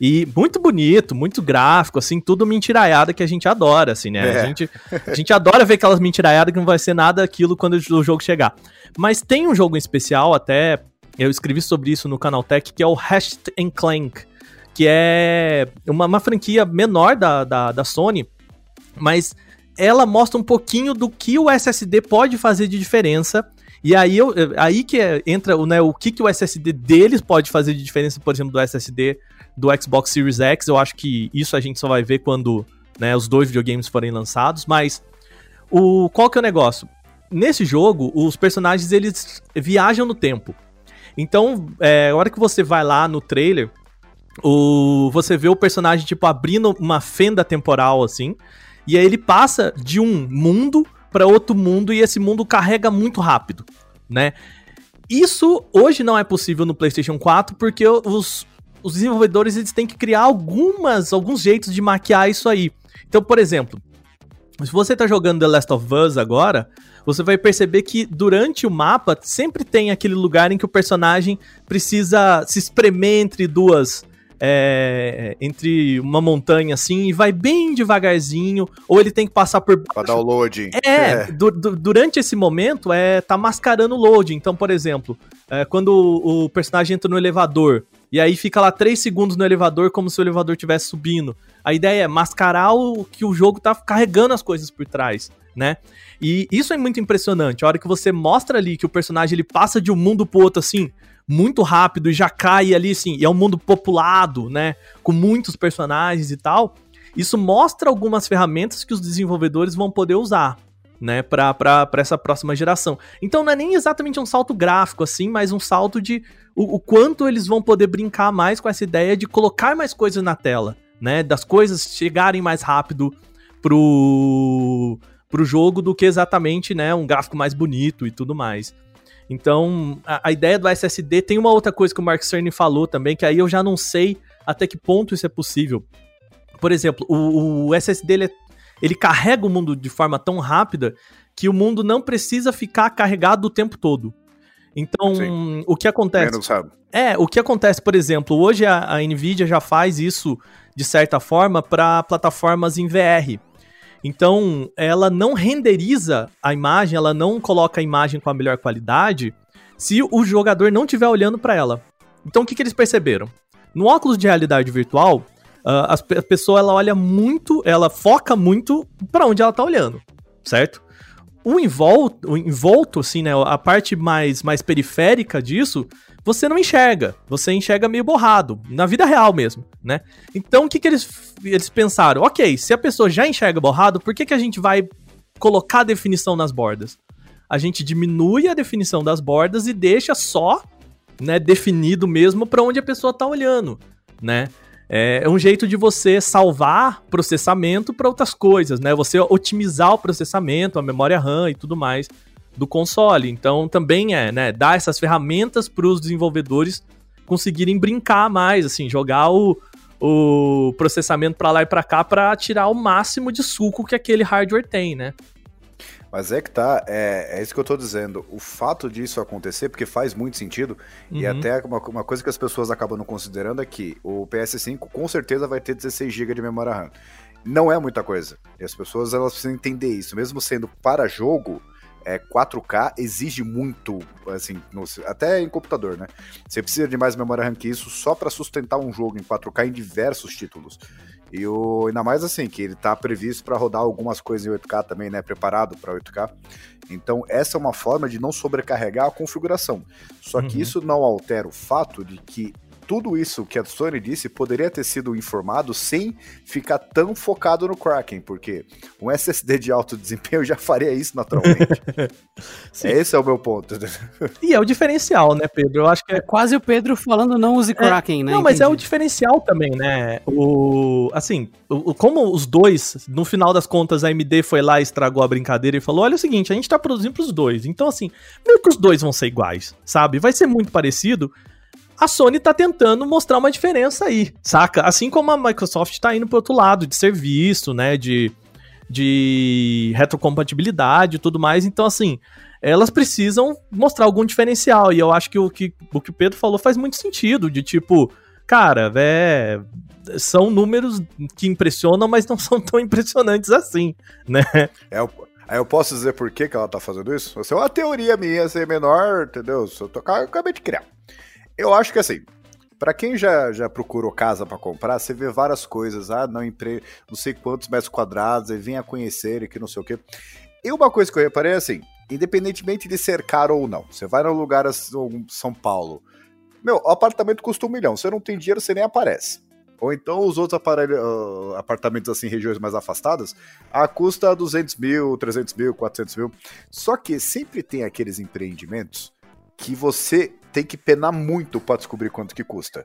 E muito bonito, muito gráfico, assim, tudo mentiraiada que a gente adora, assim, né? É. A, gente, a gente adora ver aquelas mentiraiadas que não vai ser nada aquilo quando o jogo chegar. Mas tem um jogo em especial, até eu escrevi sobre isso no Canal Tech, que é o Hashed Clank, que é uma, uma franquia menor da, da, da Sony, mas ela mostra um pouquinho do que o SSD pode fazer de diferença. E aí, eu, aí que é, entra né, o que, que o SSD deles pode fazer de diferença, por exemplo, do SSD do Xbox Series X. Eu acho que isso a gente só vai ver quando né, os dois videogames forem lançados. Mas o qual que é o negócio? Nesse jogo, os personagens eles viajam no tempo. Então, é, a hora que você vai lá no trailer, o, você vê o personagem tipo abrindo uma fenda temporal assim. E aí ele passa de um mundo para outro mundo e esse mundo carrega muito rápido, né? Isso hoje não é possível no PlayStation 4 porque os, os desenvolvedores eles têm que criar algumas alguns jeitos de maquiar isso aí. Então, por exemplo, se você está jogando The Last of Us agora, você vai perceber que durante o mapa sempre tem aquele lugar em que o personagem precisa se espremer entre duas é, entre uma montanha assim e vai bem devagarzinho, ou ele tem que passar por Pra dar o loading. É, é. Du du durante esse momento é tá mascarando o loading. Então, por exemplo, é, quando o, o, personagem entra no elevador e aí fica lá 3 segundos no elevador como se o elevador estivesse subindo. A ideia é mascarar o que o jogo tá carregando as coisas por trás, né? E isso é muito impressionante. A hora que você mostra ali que o personagem ele passa de um mundo pro outro assim, muito rápido e já cai ali, assim, e é um mundo populado, né? Com muitos personagens e tal. Isso mostra algumas ferramentas que os desenvolvedores vão poder usar, né, para essa próxima geração. Então não é nem exatamente um salto gráfico assim, mas um salto de o, o, quanto eles vão poder brincar mais com essa ideia de colocar mais coisas na tela, né, das coisas chegarem mais rápido pro pro jogo do que exatamente, né, um gráfico mais bonito e tudo mais. Então, a, a, ideia do SSD tem uma outra coisa que o Mark Cerny falou também, que aí eu já não sei até que ponto isso é possível. Por exemplo, o, o SSD ele, é, ele carrega o mundo de forma tão rápida que o mundo não precisa ficar carregado o tempo todo. Então, Sim. o que acontece? Menos, sabe? É, o que acontece, por exemplo, hoje a, a Nvidia já faz isso de certa forma para plataformas em VR. Então, ela não renderiza a imagem, ela não coloca a imagem com a melhor qualidade se o jogador não estiver olhando para ela. Então, o que, que eles perceberam? No óculos de realidade virtual, ah, a pessoa ela olha muito, ela foca muito para onde ela tá olhando, certo? O envolto, o envolto, assim, né, a parte mais, mais periférica disso, você não enxerga. Você enxerga meio borrado, na vida real mesmo, né? Então, o que, que eles, eles pensaram? Ok, se a pessoa já enxerga borrado, por que, que a gente vai colocar definição nas bordas? A gente diminui a definição das bordas e deixa só, né, definido mesmo para onde a pessoa tá olhando, né? É é um jeito de você salvar processamento para outras coisas, né? Você otimizar o processamento, a memória RAM e tudo mais do console. Então também é, né, dar essas ferramentas para os desenvolvedores conseguirem brincar mais, assim, jogar o, o processamento para lá e para cá para tirar o máximo de suco que aquele hardware tem, né? Mas é que tá, é, é isso que eu tô dizendo. O fato disso acontecer, porque faz muito sentido, e Uhum. até uma, uma coisa que as pessoas acabam não considerando é que o PS5 com certeza vai ter 16 GB de memória RAM. Não é muita coisa. E as pessoas elas precisam entender isso. Mesmo sendo para jogo, é, 4K exige muito, assim, no- até em computador, né? Você precisa de mais memória RAM que isso só para sustentar um jogo em 4K em diversos títulos. E o, ainda mais assim, que ele tá previsto para rodar algumas coisas em 8K também, né? Preparado para 8K. Então, essa é uma forma de não sobrecarregar a configuração. Só que Uhum. isso não altera o fato de que tudo isso que a Sony disse poderia ter sido informado sem ficar tão focado no Kraken, porque um SSD de alto desempenho já faria isso naturalmente. Esse é o meu ponto. E é o diferencial, né, Pedro? Eu acho que é É quase o Pedro falando não use Kraken, né? Não, mas é o Entendi. diferencial também, né? O, assim, o, o- como os dois, no final das contas, a AMD foi lá e estragou a brincadeira e falou: olha o seguinte, a gente tá produzindo pros dois. Então, assim, meio que os dois vão ser iguais, sabe? Vai ser muito parecido. A Sony tá tentando mostrar uma diferença aí, saca? Assim como a Microsoft tá indo pro outro lado, de serviço, né? De, de retrocompatibilidade e tudo mais. Então, assim, elas precisam mostrar algum diferencial. E eu acho que o que o, que o Pedro falou faz muito sentido. De tipo, cara, é, são números que impressionam, mas não são tão impressionantes assim, né? É, eu- aí eu posso dizer por que, que ela tá fazendo isso? Isso é uma teoria minha, ser menor, entendeu? Se eu, tocar, eu acabei de criar. Eu acho que assim, Pra quem já, já procurou casa pra comprar, você vê várias coisas, ah, não empre... não sei quantos metros quadrados, aí venha conhecer e que não sei o quê. E uma coisa que eu reparei é assim, independentemente de ser caro ou não, você vai num lugar assim, São Paulo, meu, o apartamento custa um milhão, você não tem dinheiro, você nem aparece. Ou então os outros aparelhos, ah, apartamentos assim, regiões mais afastadas, ah, custa 200 mil, 300 mil, 400 mil. Só que sempre tem aqueles empreendimentos que você tem que penar muito para descobrir quanto que custa.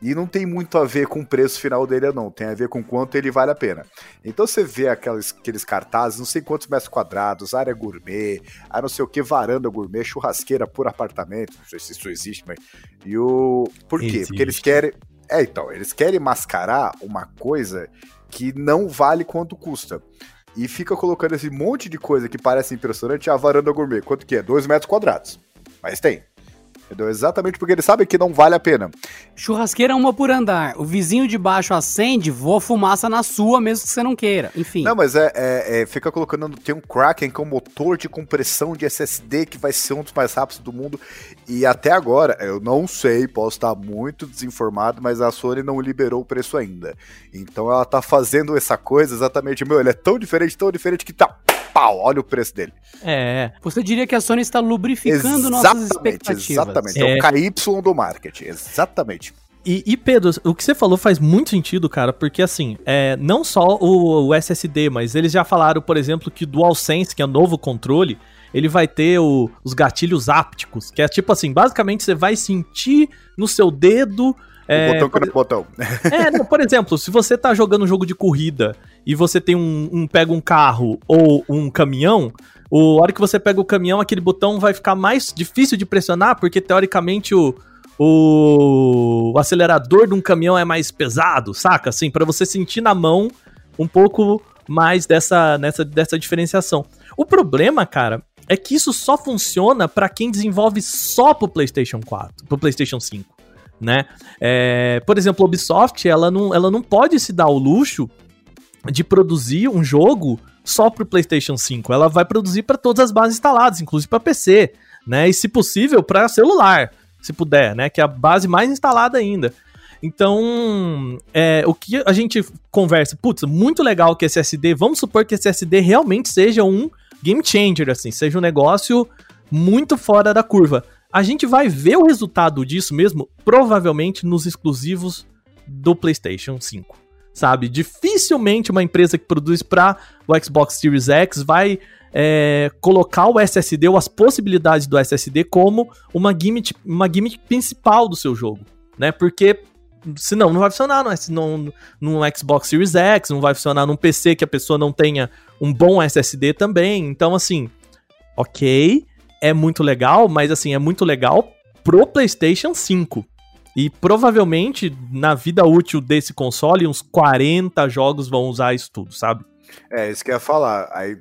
E não tem muito a ver com o preço final dele, não. Tem a ver com quanto ele vale a pena. Então você vê aqueles, aqueles cartazes, não sei quantos metros quadrados, área gourmet, a não sei o que, varanda gourmet, churrasqueira por apartamento. Não sei se isso existe, mas. E o. Por quê? Existe. Porque eles querem. É, então, eles querem mascarar uma coisa que não vale quanto custa. E fica colocando esse monte de coisa que parece impressionante, a varanda gourmet. Quanto que é? 2 metros quadrados. Mas tem. Entendeu? Exatamente porque eles sabem que não vale a pena. Churrasqueira é uma por andar. O vizinho de baixo acende, voa fumaça na sua, mesmo que você não queira. Enfim. Não, mas é, é- é- fica colocando. Tem um Kraken que é um motor de compressão de SSD que vai ser um dos mais rápidos do mundo. E até agora, eu não sei, posso estar muito desinformado, mas a Sony não liberou o preço ainda. Então ela tá fazendo essa coisa exatamente, meu, ele é tão diferente, tão diferente que tá. Pau, olha o preço dele. É, Você diria que a Sony está lubrificando nossas expectativas. exatamente. É. É. o KY do marketing. Exatamente. E, e, Pedro, o que você falou faz muito sentido, cara, porque assim, é, não só o, o SSD, mas eles já falaram, por exemplo, que o DualSense, que é o novo controle, ele vai ter o- os gatilhos ápticos, que é tipo assim, basicamente você vai sentir no seu dedo. É, o botão que não é botão. é, não, por exemplo, se você tá jogando um jogo de corrida e você tem um, um- pega um carro ou um caminhão, o a hora que você pega o caminhão, aquele botão vai ficar mais difícil de pressionar, porque teoricamente o, o, o acelerador de um caminhão é mais pesado, saca? Assim, para você sentir na mão um pouco mais dessa, nessa, dessa diferenciação. O problema, cara, é que isso só funciona para quem desenvolve só pro PlayStation 4, pro PlayStation 5, né? É, por exemplo, a Ubisoft, ela não, ela não pode se dar o luxo de produzir um jogo só pro PlayStation 5. Ela vai produzir para todas as bases instaladas, inclusive para PC, né? E se possível para celular, se puder, né? Que é a base mais instalada ainda. Então, é, o que a gente conversa, putz, muito legal que esse SSD, vamos supor que esse SSD realmente seja um game changer, assim, seja um negócio muito fora da curva. A gente vai ver o resultado disso mesmo, provavelmente nos exclusivos do PlayStation 5. Sabe? Dificilmente uma empresa que produz para o Xbox Series X vai é, colocar o SSD ou as possibilidades do SSD como uma gimmick, uma gimmick principal do seu jogo, né? Porque senão não vai funcionar no, no, no Xbox Series X, não vai funcionar num PC que a pessoa não tenha um bom SSD também. Então, assim, ok, é muito legal, mas assim, é muito legal pro PlayStation 5. E provavelmente na vida útil desse console, uns 40 jogos vão usar isso tudo, sabe? É, isso que eu ia falar. Aí,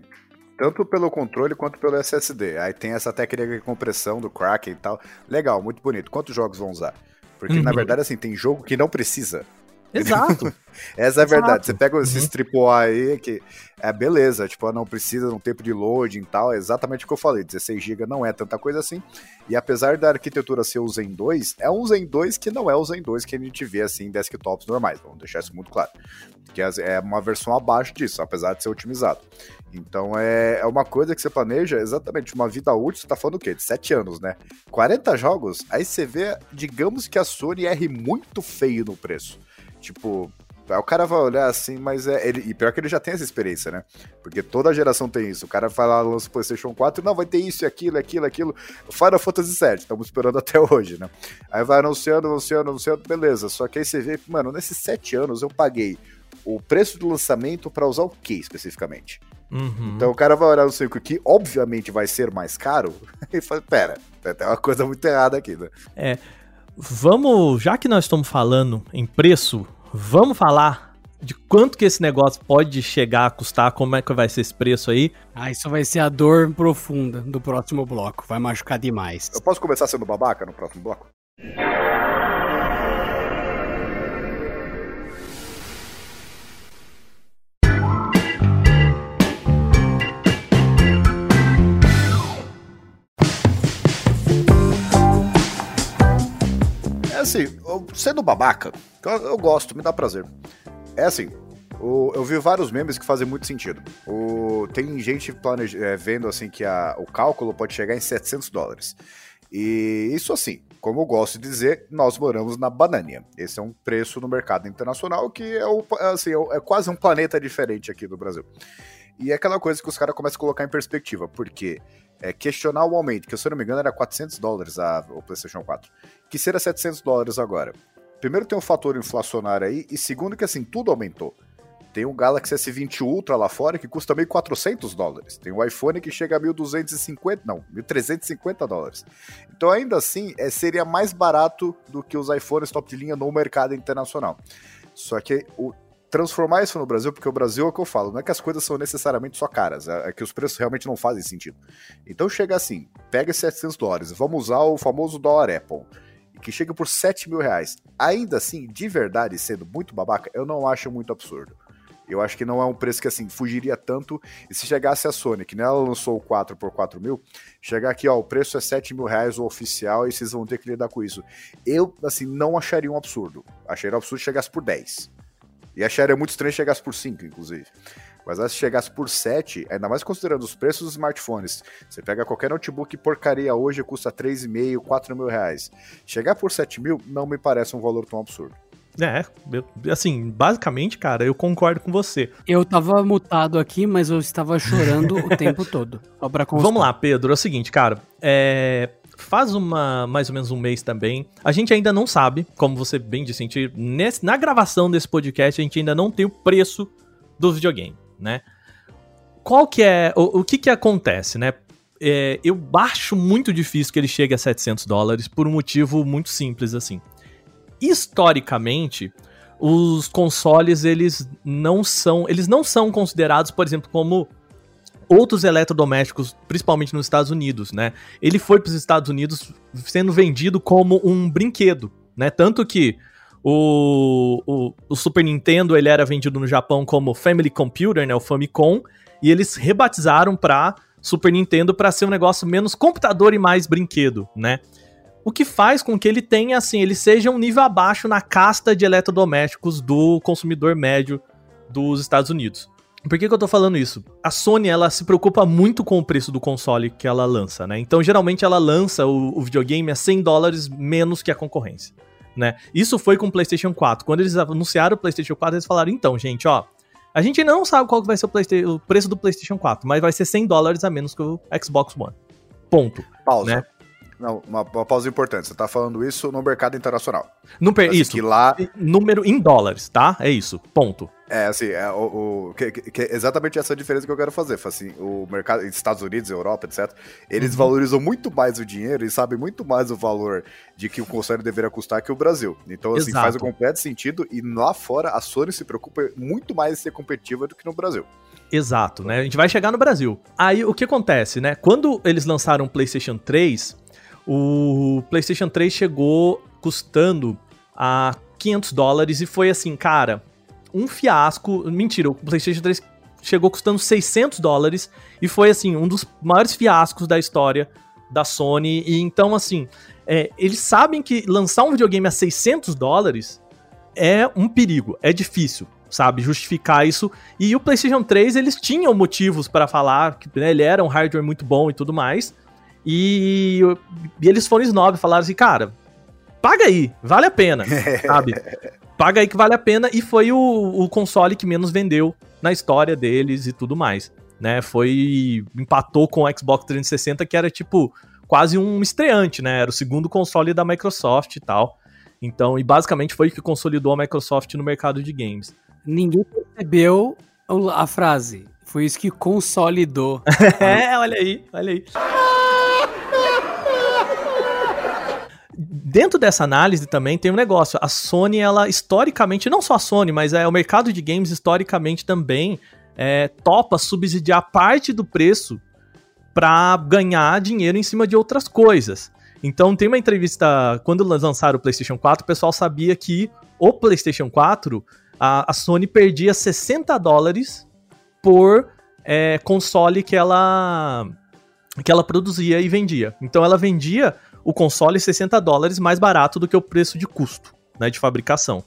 tanto pelo controle quanto pelo SSD. Aí tem essa técnica de compressão do Kraken e tal. Legal, muito bonito. Quantos jogos vão usar? Porque, uhum. na verdade, assim, tem jogo que não precisa. Exato. Essa é a verdade. Você pega esses uhum. AAA aí que é beleza, tipo, não precisa de um tempo de loading e tal, é exatamente o que eu falei, 16 GB não é tanta coisa assim. E apesar da arquitetura ser o Zen 2, é um Zen 2 que não é o Zen 2 que a gente vê assim em desktops normais, vamos deixar isso muito claro. Que é uma versão abaixo disso, apesar de ser otimizado. Então é, é uma coisa que você planeja exatamente uma vida útil, você tá falando o quê? De 7 anos, né? 40 jogos, aí você vê, digamos que a Sony erre muito feio no preço. Tipo, o cara vai olhar assim, mas é. Ele, e pior que ele já tem essa experiência, né? Porque toda geração tem isso. O cara vai lá, lança o PlayStation 4, não, vai ter isso, aquilo, aquilo, aquilo. Final Fantasy VII, estamos esperando até hoje, né? Aí vai anunciando, anunciando, anunciando, beleza. Só que aí você vê, mano, nesses sete anos eu paguei o preço do lançamento para usar o que especificamente? Uhum. Então o cara vai olhar no seu que obviamente vai ser mais caro e fala, pera, tem uma coisa muito errada aqui, né? É. Vamos, já que nós estamos falando em preço, vamos falar de quanto que esse negócio pode chegar a custar, como é que vai ser esse preço aí. Ah, isso vai ser a dor profunda do próximo bloco, vai machucar demais. Eu posso começar sendo babaca no próximo bloco? Assim, sendo babaca, eu, eu, gosto, me dá prazer. É assim, o, eu vi vários memes que fazem muito sentido. O, tem gente planeja, é, vendo assim que a, o cálculo pode chegar em 700 dólares. E isso assim, como eu gosto de dizer, nós moramos na banânia. Esse é um preço no mercado internacional que é, o, assim, é, é quase um planeta diferente aqui do Brasil. E é aquela coisa que os caras começam a colocar em perspectiva, porque é, questionar o aumento, que se eu não me engano era 400 dólares a, o PlayStation 4, que será 700 dólares agora. Primeiro tem um fator inflacionário aí, e segundo que assim, tudo aumentou. Tem o Galaxy S20 Ultra lá fora que custa 1.400 dólares. Tem o iPhone que chega a 1.250, não, 1.350 dólares. Então ainda assim, é, seria mais barato do que os iPhones top de linha no mercado internacional. Só que o, transformar isso no Brasil, porque o Brasil é o que eu falo, não é que as coisas são necessariamente só caras, é, é que os preços realmente não fazem sentido. Então chega assim, pega 700 dólares, vamos usar o famoso dólar Apple, que chega por 7 mil reais. Ainda assim, de verdade, sendo muito babaca, eu não acho muito absurdo. Eu acho que não é um preço que, assim, fugiria tanto. E se chegasse a Sony, que ela lançou o 4 por 4 mil, chegar aqui, ó, o preço é 7 mil reais o oficial e vocês vão ter que lidar com isso. Eu, assim, não acharia um absurdo. Acharia um absurdo se chegasse por 10. E acharia muito estranho se chegasse por 5, inclusive. Mas se chegasse por 7, ainda mais considerando os preços dos smartphones, você pega qualquer notebook porcaria hoje custa 3,5, 4 mil reais. Chegar por 7 mil não me parece um valor tão absurdo. É, eu, assim, basicamente, cara, eu concordo com você. Eu tava mutado aqui, mas eu estava chorando o tempo todo. Só pra Vamos lá, Pedro, é o seguinte, cara, é, faz uma mais ou menos um mês também. A gente ainda não sabe, como você bem disse, gente, nesse, na gravação desse podcast, a gente ainda não tem o preço do videogame, né? Qual que é, o, o que que acontece, né? É, eu acho muito difícil que ele chegue a 700 dólares por um motivo muito simples assim. Historicamente, os consoles eles não são, eles não são considerados, por exemplo, como outros eletrodomésticos, principalmente nos Estados Unidos, né? Ele foi para os Estados Unidos sendo vendido como um brinquedo, né? Tanto que o, o, o, Super Nintendo ele era vendido no Japão como Family Computer, né, o Famicom, e eles rebatizaram para Super Nintendo para ser um negócio menos computador e mais brinquedo, né? O que faz com que ele tenha assim, ele seja um nível abaixo na casta de eletrodomésticos do consumidor médio dos Estados Unidos. Por que, que eu tô falando isso? A Sony, ela se preocupa muito com o preço do console que ela lança, né? Então, geralmente, ela lança o, o videogame a 100 dólares menos que a concorrência né? Isso foi com o PlayStation 4. Quando eles anunciaram o PlayStation 4, eles falaram: então, gente, ó, a gente não sabe qual vai ser o, o, preço do PlayStation 4, mas vai ser 100 dólares a menos que o Xbox One. Ponto. Pausa. Né? Não, uma, uma, pausa importante. Você tá falando isso no mercado internacional. No per... Assim, isso. Que lá... Número em dólares, tá? É isso. Ponto. É, assim, é, o, o que, que, é exatamente essa diferença que eu quero fazer. Assim, o mercado, Estados Unidos, Europa, etc., eles uhum. valorizam muito mais o dinheiro e sabem muito mais o valor de que o console deveria custar que o Brasil. Então, assim, Exato. faz o completo sentido e lá fora a Sony se preocupa muito mais em ser competitiva do que no Brasil. Exato, né? A gente vai chegar no Brasil. Aí, o que acontece, né? Quando eles lançaram o PlayStation 3, o PlayStation 3 chegou custando a 500 dólares e foi assim, cara, um fiasco. Mentira, o PlayStation 3 chegou custando 600 dólares e foi assim um dos maiores fiascos da história da Sony. E então assim, é, eles sabem que lançar um videogame a 600 dólares é um perigo, é difícil, sabe, justificar isso. E o PlayStation 3 eles tinham motivos para falar que né, ele era um hardware muito bom e tudo mais. E, e eles foram snob, falaram assim, cara, paga aí, vale a pena, sabe? paga aí que vale a pena. E foi o, o console que menos vendeu na história deles e tudo mais. Né? Foi. Empatou com o Xbox 360, que era tipo quase um estreante, né? Era o segundo console da Microsoft e tal. Então, e basicamente foi o que consolidou a Microsoft no mercado de games. Ninguém percebeu a frase. Foi isso que consolidou. é, olha aí, olha aí. Dentro dessa análise também tem um negócio. A Sony, ela historicamente, não só a Sony, mas é o mercado de games historicamente também é, topa subsidiar parte do preço para ganhar dinheiro em cima de outras coisas. Então tem uma entrevista, quando lançaram o PlayStation 4, o pessoal sabia que o PlayStation 4, a, a Sony perdia 60 dólares por é, console que ela que ela produzia e vendia. Então ela vendia o console 60 dólares mais barato do que o preço de custo, né, de fabricação.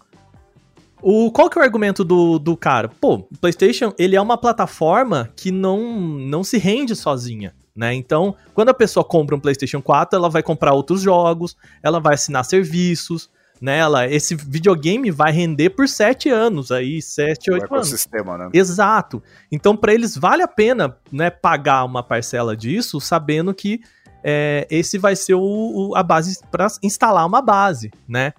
O, qual que é o argumento do, do cara? Pô, o PlayStation, ele é uma plataforma que não, não se rende sozinha, né? Então, quando a pessoa compra um PlayStation 4, ela vai comprar outros jogos, ela vai assinar serviços, né? Ela, esse videogame vai render por 7 anos aí, 7, 8 anos. Sistema, né? Exato. Então, para eles vale a pena, né, pagar uma parcela disso, sabendo que é, esse vai ser o, o a base para instalar uma base, né?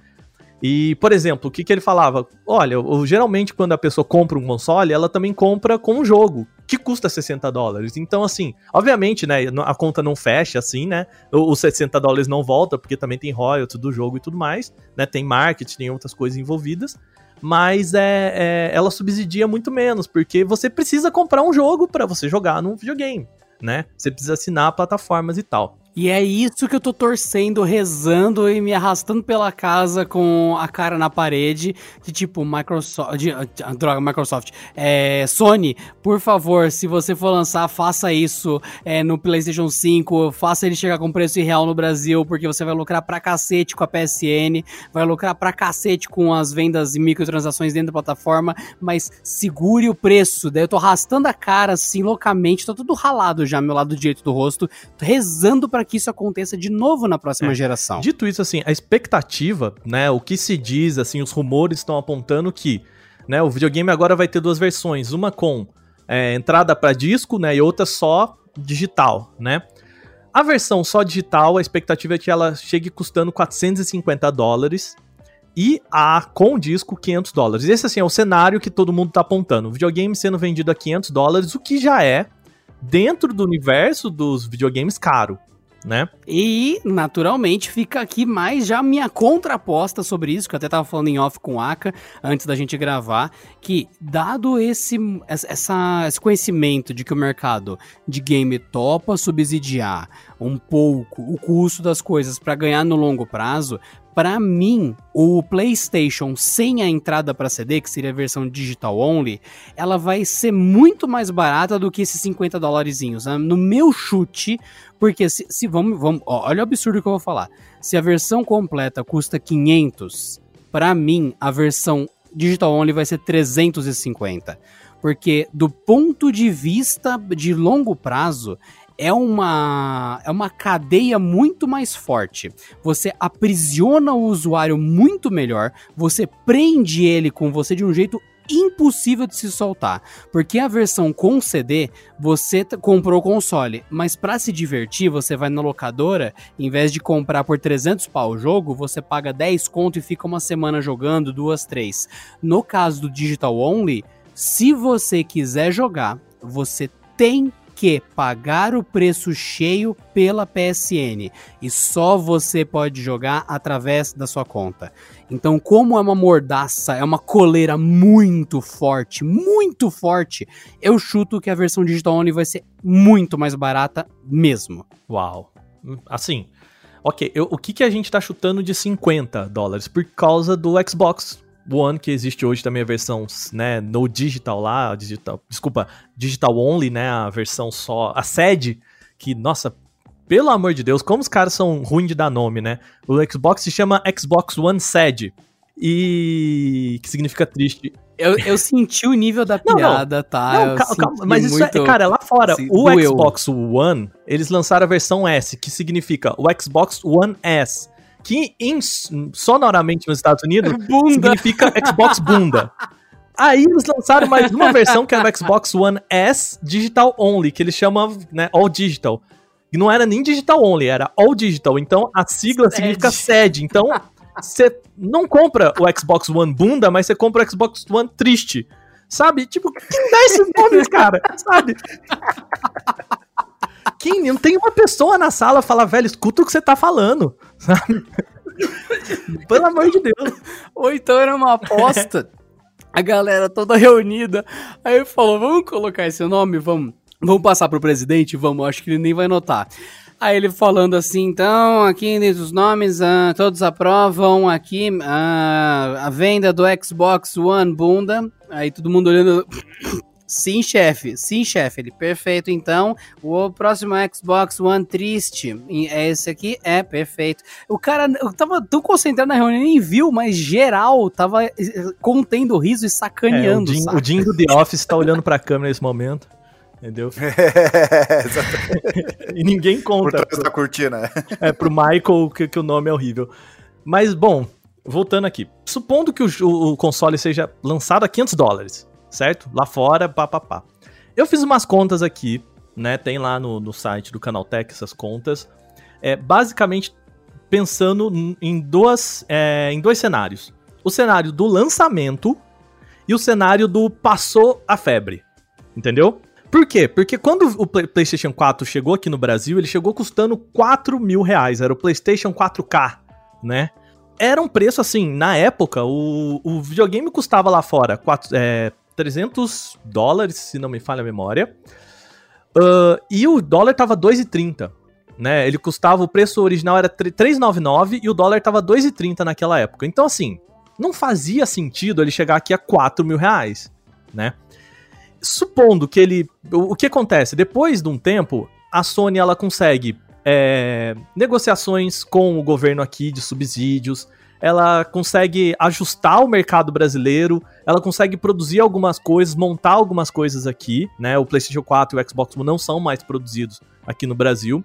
E, por exemplo, o que, que ele falava? Olha, eu, geralmente quando a pessoa compra um console, ela também compra com um jogo, que custa 60 dólares. Então, assim, obviamente, né, a conta não fecha assim, né? Os 60 dólares não volta, porque também tem royalties do jogo e tudo mais, né? Tem marketing, tem outras coisas envolvidas. Mas é, é ela subsidia muito menos, porque você precisa comprar um jogo para você jogar num videogame né? Você precisa assinar plataformas e tal. E é isso que eu tô torcendo, rezando e me arrastando pela casa com a cara na parede. De tipo, Microsoft. De, ah, droga, Microsoft. É, Sony, por favor, se você for lançar, faça isso é, no PlayStation 5. Faça ele chegar com preço real no Brasil, porque você vai lucrar pra cacete com a PSN. Vai lucrar pra cacete com as vendas e microtransações dentro da plataforma. Mas segure o preço. Daí eu tô arrastando a cara assim loucamente. Tô tudo ralado já, meu lado direito do rosto. Rezando pra que isso aconteça de novo na próxima é. geração. Dito isso, assim, a expectativa, né, o que se diz, assim, os rumores estão apontando que, né, o videogame agora vai ter duas versões, uma com é, entrada para disco, né, e outra só digital, né. A versão só digital, a expectativa é que ela chegue custando 450 dólares, e a com disco 500 dólares. Esse assim é o cenário que todo mundo tá apontando. O videogame sendo vendido a 500 dólares, o que já é dentro do universo dos videogames caro, né? E, naturalmente, fica aqui mais já minha contraposta sobre isso, que eu até tava falando em off com o Aka antes da gente gravar, que dado esse, essa, esse conhecimento de que o mercado de game topa subsidiar um pouco o custo das coisas para ganhar no longo prazo, para mim, o PlayStation sem a entrada para CD, que seria a versão digital only, ela vai ser muito mais barata do que esses 50 dólares. Né? No meu chute, porque se, se vamos, vamos ó, olha o absurdo que eu vou falar. Se a versão completa custa 500, para mim a versão digital only vai ser 350. Porque do ponto de vista de longo prazo, é uma, é uma cadeia muito mais forte. Você aprisiona o usuário muito melhor, você prende ele com você de um jeito impossível de se soltar, porque a versão com CD você comprou o console, mas para se divertir você vai na locadora, em vez de comprar por 300 pau o jogo, você paga 10 conto e fica uma semana jogando, duas, três. No caso do digital only, se você quiser jogar, você tem que pagar o preço cheio pela PSN e só você pode jogar através da sua conta. Então, como é uma mordaça, é uma coleira muito forte, muito forte, eu chuto que a versão digital only vai ser muito mais barata mesmo. Uau. Assim, ok, eu, o que, que a gente tá chutando de 50 dólares? Por causa do Xbox One, que existe hoje também a versão, né, no digital lá, digital, desculpa, digital only, né, a versão só, a sede, que, nossa, pelo amor de Deus, como os caras são ruins de dar nome, né? O Xbox se chama Xbox One Sede, e que significa triste. Eu, eu senti o nível da piada, não, não. tá? Não, calma, calma, mas isso é, cara, lá fora, se, o doeu. Xbox One, eles lançaram a versão S, que significa o Xbox One S que em, sonoramente nos Estados Unidos bunda. significa Xbox Bunda. Aí eles lançaram mais uma versão que é o Xbox One S Digital Only, que eles chamam né, All Digital. E não era nem Digital Only, era All Digital. Então a sigla significa SED. Então você não compra o Xbox One Bunda, mas você compra o Xbox One Triste. Sabe? Tipo, quem dá esses nomes, cara? Sabe? Quem, não tem uma pessoa na sala falar, velho, escuta o que você tá falando, sabe? Pelo amor de Deus. Ou então era uma aposta, a galera toda reunida, aí falou, vamos colocar esse nome, vamos, vamos passar pro presidente, vamos, acho que ele nem vai notar. Aí ele falando assim, então, aqui os nomes, uh, todos aprovam aqui uh, a venda do Xbox One bunda. Aí todo mundo olhando. Sim, chefe. Sim, chefe. Ele, perfeito. Então, o próximo Xbox One triste. É esse aqui? É, perfeito. O cara, eu tava tão concentrado na reunião, nem viu, mas geral tava eh, contendo o riso e sacaneando. É, o, Jim, o do The Office tá olhando pra câmera nesse momento. Entendeu? É, e ninguém conta. Por trás da cortina. É, pro Michael que, que o nome é horrível. Mas, bom, voltando aqui. Supondo que o, o console seja lançado a 500 dólares certo? Lá fora, papapá. Eu fiz umas contas aqui, né? Tem lá no, no site do Canaltech essas contas. É, basicamente pensando em, duas, é, em dois cenários. O cenário do lançamento e o cenário do passou a febre. Entendeu? Por quê? Porque quando o PlayStation 4 chegou aqui no Brasil, ele chegou custando 4 mil reais. Era o PlayStation 4K, né? Era um preço assim, na época, o, o videogame custava lá fora 4, é, 300 dólares, se não me falha a memória. Uh, e o dólar tava 2,30. Né? Ele custava, o preço original era 3,99 e o dólar tava 2,30 naquela época. Então, assim, não fazia sentido ele chegar aqui a 4 mil reais, né? Supondo que ele. O, que acontece? Depois de um tempo, a Sony ela consegue é, negociações com o governo aqui de subsídios, ela consegue ajustar o mercado brasileiro, ela consegue produzir algumas coisas, montar algumas coisas aqui, né? O PlayStation 4 e o Xbox One não são mais produzidos aqui no Brasil.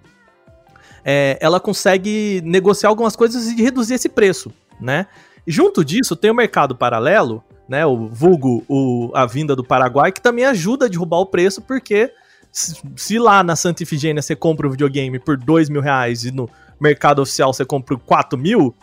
É, ela consegue negociar algumas coisas e reduzir esse preço, né? E junto disso tem o mercado paralelo, né? O vulgo, o, a vinda do Paraguai, que também ajuda a derrubar o preço, porque se, lá na Santa Ifigênia você compra o um videogame por dois mil reais e no mercado oficial você compra por 4 mil,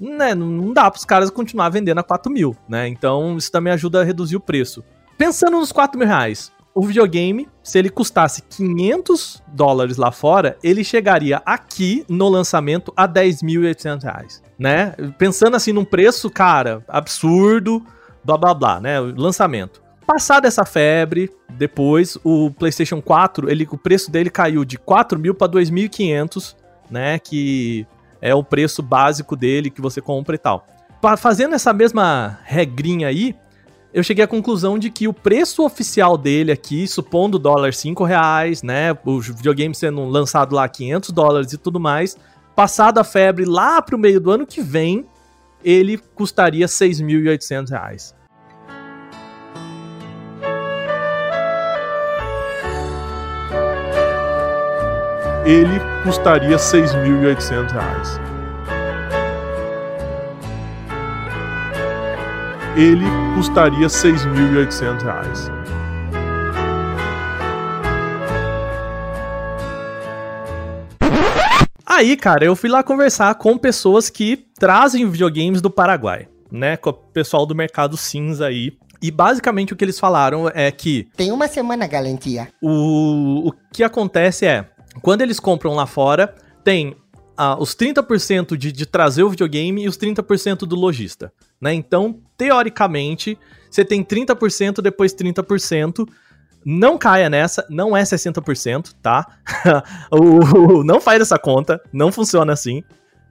né, não dá para os caras continuar vendendo a 4 mil, né? Então isso também ajuda a reduzir o preço. Pensando nos 4 mil reais, o videogame, se ele custasse 500 dólares lá fora, ele chegaria aqui no lançamento a 10.800 reais, né? Pensando assim num preço, cara, absurdo, blá blá blá, né? Lançamento. Passada essa febre, depois o PlayStation 4, ele, o preço dele caiu de 4 mil para 2.500, né? Que é o preço básico dele que você compra e tal. Fazendo essa mesma regrinha aí, eu cheguei à conclusão de que o preço oficial dele aqui, supondo o dólar 5 reais, né, o videogame sendo lançado lá 500 dólares e tudo mais, passado a febre lá pro meio do ano que vem, ele custaria 6.800 reais. Ele custaria 6.800 reais. ele custaria 6.800 reais. Aí, cara, eu fui lá conversar com pessoas que trazem videogames do Paraguai, né? Com o pessoal do mercado cinza aí. E basicamente o que eles falaram é que. Tem uma semana garantia. O, o que acontece é, quando eles compram lá fora, tem ah, os 30% de, de trazer o videogame e os 30% do lojista. Né? Então, teoricamente, você tem 30%, depois 30%. Não caia nessa, não é 60%, tá? o, não faz essa conta, não funciona assim,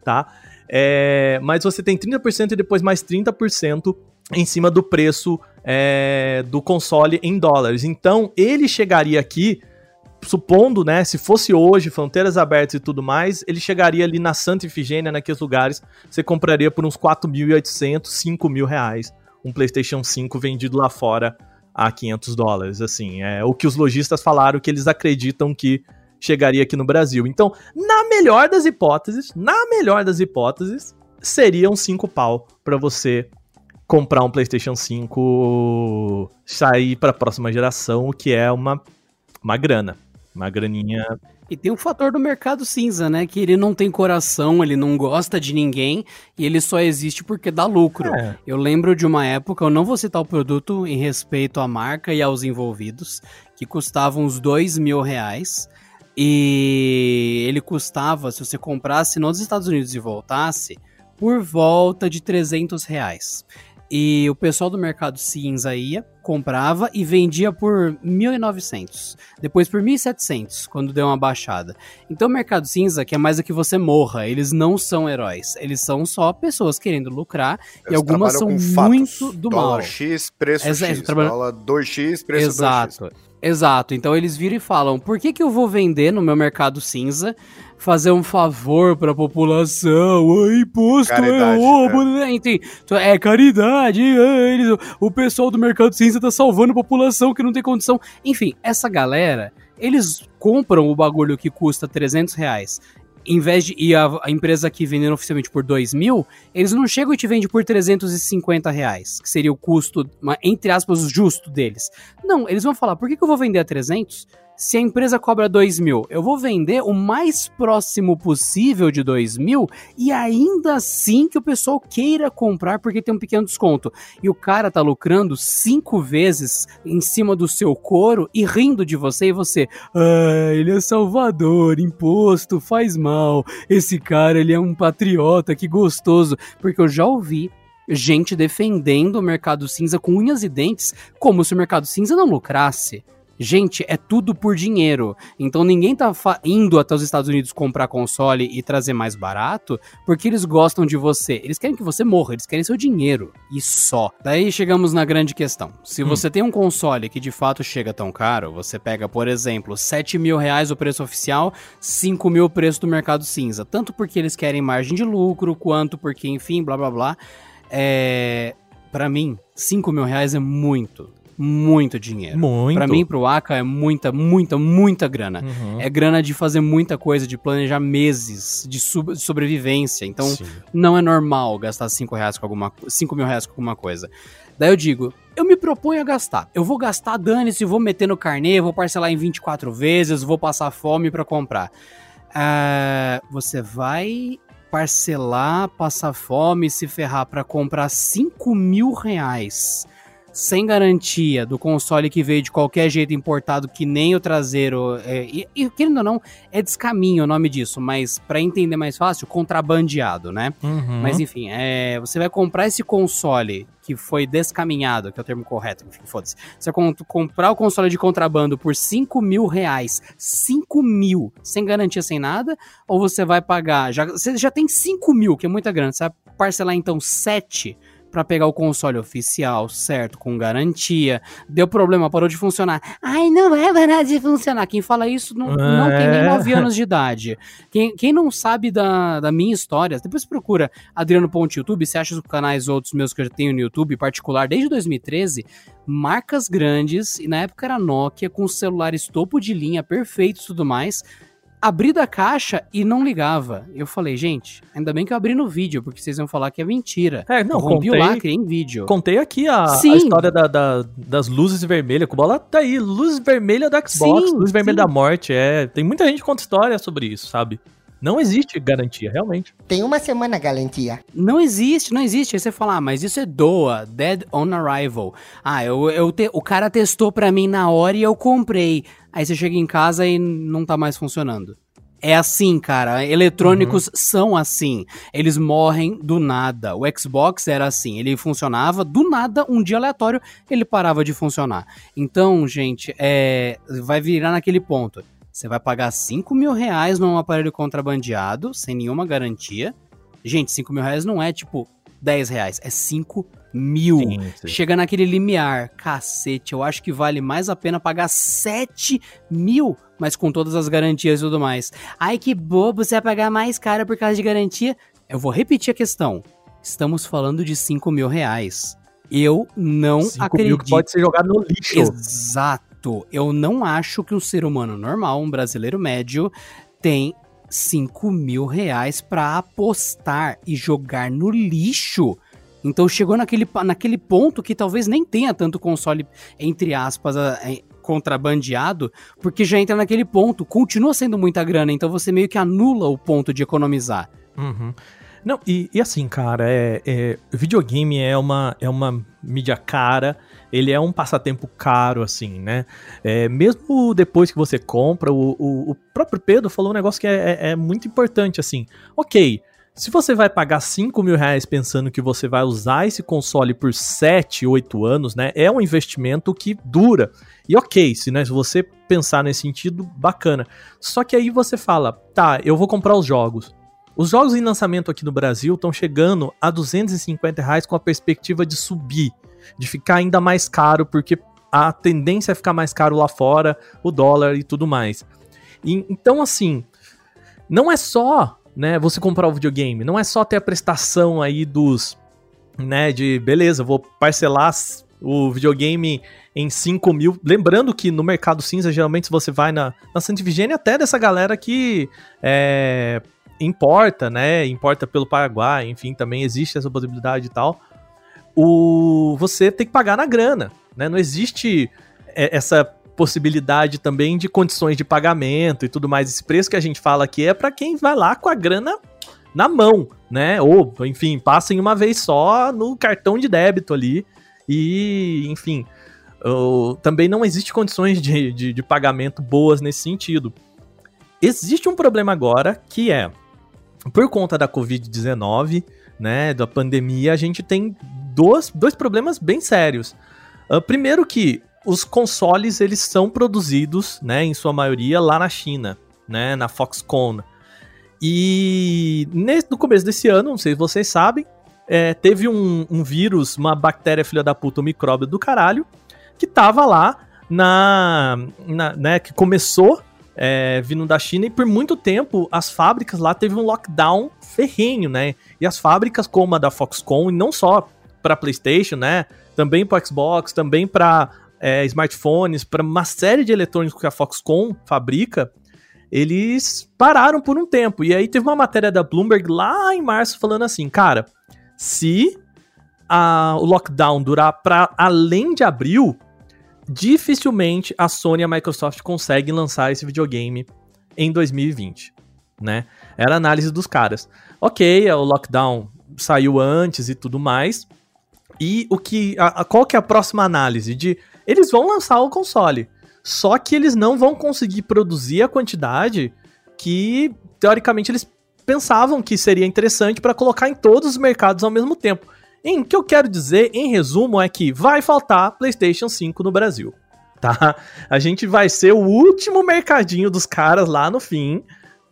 tá? É, mas você tem 30% e depois mais 30% em cima do preço é, do console em dólares. Então, ele chegaria aqui supondo, né, se fosse hoje, fronteiras abertas e tudo mais, ele chegaria ali na Santa Ifigênia, naqueles lugares, você compraria por uns 4.800, 5 mil reais um PlayStation 5 vendido lá fora a 500 dólares, assim, é o que os lojistas falaram que eles acreditam que chegaria aqui no Brasil. Então, na melhor das hipóteses, na melhor das hipóteses, seriam 5 pau para você comprar um PlayStation 5 sair para a próxima geração, o que é uma uma grana. Uma graninha. E tem o fator do mercado cinza, né? Que ele não tem coração, ele não gosta de ninguém e ele só existe porque dá lucro. É. Eu lembro de uma época, eu não vou citar o produto em respeito à marca e aos envolvidos, que custava uns dois mil reais. E ele custava, se você comprasse nos Estados Unidos e voltasse, por volta de 300 reais. E o pessoal do mercado cinza ia, comprava e vendia por 1.900. Depois por 1.700, quando deu uma baixada. Então o mercado cinza quer mais do que você morra. Eles não são heróis. Eles são só pessoas querendo lucrar. Eles e algumas são muito do dólar mal. X, preço Exato, X. Dólar 2X, preço Exato. 2X. Exato. Então eles viram e falam: por que, que eu vou vender no meu mercado cinza fazer um favor para a população. O imposto é caridade, é roubo, né? Enfim, é caridade. É, eles, o pessoal do mercado cinza tá salvando a população que não tem condição. Enfim, essa galera, eles compram o bagulho que custa 300 reais em vez de ir a, a, empresa aqui vendendo oficialmente por 2 mil, eles não chegam e te vendem por 350 reais, que seria o custo, entre aspas, justo deles. Não, eles vão falar, por que, que eu vou vender a 300? Se a empresa cobra 2 mil, eu vou vender o mais próximo possível de 2 mil e ainda assim que o pessoal queira comprar porque tem um pequeno desconto. E o cara tá lucrando cinco vezes em cima do seu couro e rindo de você e você, ah, ele é salvador, imposto, faz mal, esse cara ele é um patriota, que gostoso. Porque eu já ouvi gente defendendo o mercado cinza com unhas e dentes como se o mercado cinza não lucrasse. Gente, é tudo por dinheiro. Então ninguém tá indo até os Estados Unidos comprar console e trazer mais barato porque eles gostam de você. Eles querem que você morra, eles querem seu dinheiro. E só. Daí chegamos na grande questão. Se hum. você tem um console que de fato chega tão caro, você pega, por exemplo, 7 mil reais o preço oficial, 5 mil o preço do mercado cinza. Tanto porque eles querem margem de lucro, quanto porque, enfim, blá blá blá. É. Pra mim, 5 mil reais é muito muito dinheiro. Muito. Pra mim, pro Aka, é muita, muita, muita grana. Uhum. É grana de fazer muita coisa, de planejar meses de, sobrevivência. Então, Sim. não é normal gastar 5 reais com alguma 5 mil reais com alguma coisa. Daí eu digo, eu me proponho a gastar. Eu vou gastar, dane-se, vou meter no carnê, vou parcelar em 24 vezes, vou passar fome para comprar. Uh, você vai parcelar, passar fome, se ferrar para comprar 5 mil reais sem garantia do console que veio de qualquer jeito importado, que nem o traseiro. É, e, e querendo ou não, é descaminho o nome disso, mas para entender mais fácil, contrabandeado, né? Uhum. Mas enfim, é, você vai comprar esse console que foi descaminhado, que é o termo correto, enfim, foda-se. Você vai comprar o console de contrabando por 5 mil reais, 5 mil, sem garantia, sem nada, ou você vai pagar, já, você já tem 5 mil, que é muita grana, você vai parcelar então 7 para pegar o console oficial, certo, com garantia. Deu problema, parou de funcionar. Ai, não vai parar de funcionar. Quem fala isso não, é. não tem nem 9 anos de idade. Quem, quem não sabe da, da minha história, depois procura Adriano Ponte YouTube, você acha os canais outros meus que eu já tenho no YouTube, particular, desde 2013, marcas grandes, e na época era Nokia, com celulares topo de linha, perfeitos e tudo mais, abri da caixa e não ligava. Eu falei, gente, ainda bem que eu abri no vídeo, porque vocês vão falar que é mentira. É, não, eu rompi contei, o lacre em vídeo. Contei aqui a, a história da, da, das luzes vermelhas, bola tá aí, luz vermelha da Xbox, sim, luz vermelha da morte, é. Tem muita gente que conta história sobre isso, sabe? Não existe garantia, realmente. Tem uma semana garantia. Não existe, não existe. Aí você fala, ah, mas isso é DOA, Dead on Arrival. Ah, eu, eu te, o cara testou pra mim na hora e eu comprei. Aí você chega em casa e não tá mais funcionando. É assim, cara. Eletrônicos uhum. são assim. Eles morrem do nada. O Xbox era assim. Ele funcionava do nada, um dia aleatório, ele parava de funcionar. Então, gente, é, vai virar naquele ponto. Você vai pagar 5 mil reais num aparelho contrabandeado, sem nenhuma garantia. Gente, 5 mil reais não é tipo 10 reais, é 5 mil. Sim, sim. Chega naquele limiar. Cacete, eu acho que vale mais a pena pagar 7 mil, mas com todas as garantias e tudo mais. Ai, que bobo, você vai pagar mais caro por causa de garantia. Eu vou repetir a questão. Estamos falando de 5 mil reais. Eu não 5 acredito. Mil que pode ser jogado no lixo. Exato. Eu não acho que um ser humano normal, um brasileiro médio, tem 5 mil reais para apostar e jogar no lixo. Então chegou naquele, naquele ponto que talvez nem tenha tanto console, entre aspas, é, contrabandeado, porque já entra naquele ponto. Continua sendo muita grana, então você meio que anula o ponto de economizar. Uhum. Não, e, e, assim, cara, é, é, videogame é uma, é uma mídia cara, ele é um passatempo caro, assim, né? É, mesmo depois que você compra, o, o, o, próprio Pedro falou um negócio que é, é, é muito importante, assim. Ok, se você vai pagar 5 mil reais pensando que você vai usar esse console por 7, 8 anos, né? É um investimento que dura. E ok, se, né, se você pensar nesse sentido, bacana. Só que aí você fala, tá, eu vou comprar os jogos. Os jogos em lançamento aqui no Brasil estão chegando a 250 reais com a perspectiva de subir de ficar ainda mais caro, porque a tendência é ficar mais caro lá fora, o dólar e tudo mais. E, então, assim, não é só né, você comprar o videogame, não é só ter a prestação aí dos, né, de beleza, vou parcelar o videogame em 5 mil. Lembrando que no mercado cinza, geralmente você vai na, na Santa Vigênia até dessa galera que é, importa, né? Importa pelo Paraguai, enfim, também existe essa possibilidade e tal o você tem que pagar na grana, né? Não existe é, essa possibilidade também de condições de pagamento e tudo mais. Esse preço que a gente fala aqui é para quem vai lá com a grana na mão, né? Ou, enfim, passem uma vez só no cartão de débito ali e, enfim, também não existe condições de, de, de pagamento boas nesse sentido. Existe um problema agora que é, por conta da Covid-19, né, da pandemia, a gente tem dois, dois problemas bem sérios. Uh, primeiro que os consoles eles são produzidos, né, em sua maioria lá na China, né, na Foxconn. E no começo desse ano, não sei se vocês sabem, é, teve um, um, vírus, uma bactéria filha da puta, um micróbio do caralho, que tava lá na, na né, que começou é, vindo da China e por muito tempo as fábricas lá teve um lockdown ferrenho, né? E as fábricas como a da Foxconn, e não só para PlayStation, né? Também para Xbox, também para é, smartphones, para uma série de eletrônicos que a Foxconn fabrica, eles pararam por um tempo. E aí teve uma matéria da Bloomberg lá em março falando assim, cara, se a, o lockdown durar para além de abril, dificilmente a Sony e a Microsoft conseguem lançar esse videogame em 2020, né? Era a análise dos caras. Ok, o lockdown saiu antes e tudo mais, E o que. A, a, qual que é a próxima análise? De. Eles vão lançar o console. Só que eles não vão conseguir produzir a quantidade que, teoricamente, eles pensavam que seria interessante para colocar em todos os mercados ao mesmo tempo. Em que eu quero dizer, em resumo, é que vai faltar PlayStation 5 no Brasil. Tá? A gente vai ser o último mercadinho dos caras lá no fim,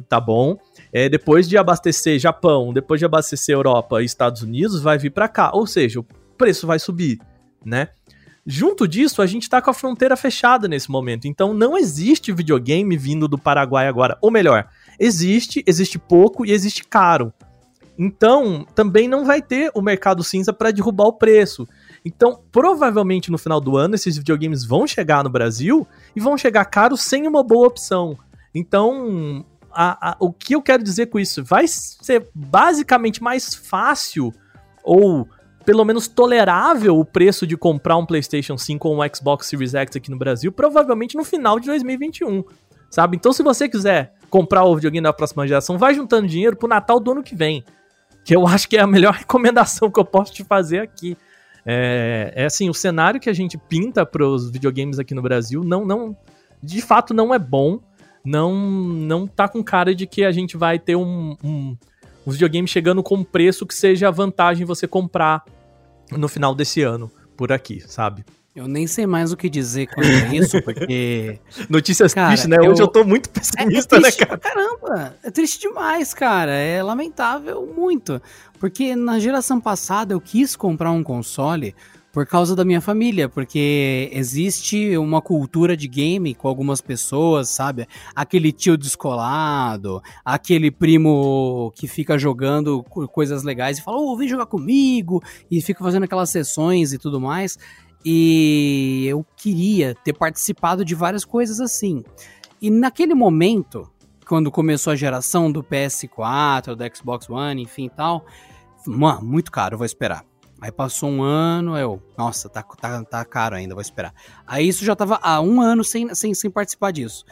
tá bom? É, depois de abastecer Japão, depois de abastecer Europa e Estados Unidos, vai vir para cá. Ou seja, preço vai subir, né? Junto disso, a gente tá com a fronteira fechada nesse momento. Então não existe videogame vindo do Paraguai agora. Ou melhor, existe, existe pouco e existe caro. Então, também não vai ter o mercado cinza para derrubar o preço. Então, provavelmente no final do ano, esses videogames vão chegar no Brasil e vão chegar caros sem uma boa opção. Então, a, a, o que eu quero dizer com isso? Vai ser basicamente mais fácil ou pelo menos tolerável o preço de comprar um PlayStation 5 ou um Xbox Series X aqui no Brasil, provavelmente no final de 2021, sabe? Então, se você quiser comprar o videogame da próxima geração, vai juntando dinheiro pro Natal do ano que vem, que eu acho que é a melhor recomendação que eu posso te fazer aqui. É, é assim, o cenário que a gente pinta para os videogames aqui no Brasil não, não, de fato não é bom não não tá com cara de que a gente vai ter um, um, um videogame chegando com um preço que seja vantagem você comprar no final desse ano por aqui, sabe? Eu nem sei mais o que dizer com isso, porque. Notícias cara, tristes, né? Eu... Hoje eu tô muito pessimista, é, é triste, né, cara? Caramba, é triste demais, cara. É lamentável muito. Porque na geração passada eu quis comprar um console por causa da minha família, porque existe uma cultura de game com algumas pessoas, sabe? Aquele tio descolado, aquele primo que fica jogando coisas legais e fala, ô, oh, vem jogar comigo, e fica fazendo aquelas sessões e tudo mais. E eu queria ter participado de várias coisas assim. E naquele momento, quando começou a geração do PS4, do Xbox One, enfim e tal, mano, muito caro, vou esperar. Aí passou um ano, eu, nossa, tá, tá, tá caro ainda, vou esperar. Aí isso já tava há um ano sem, sem, sem participar disso.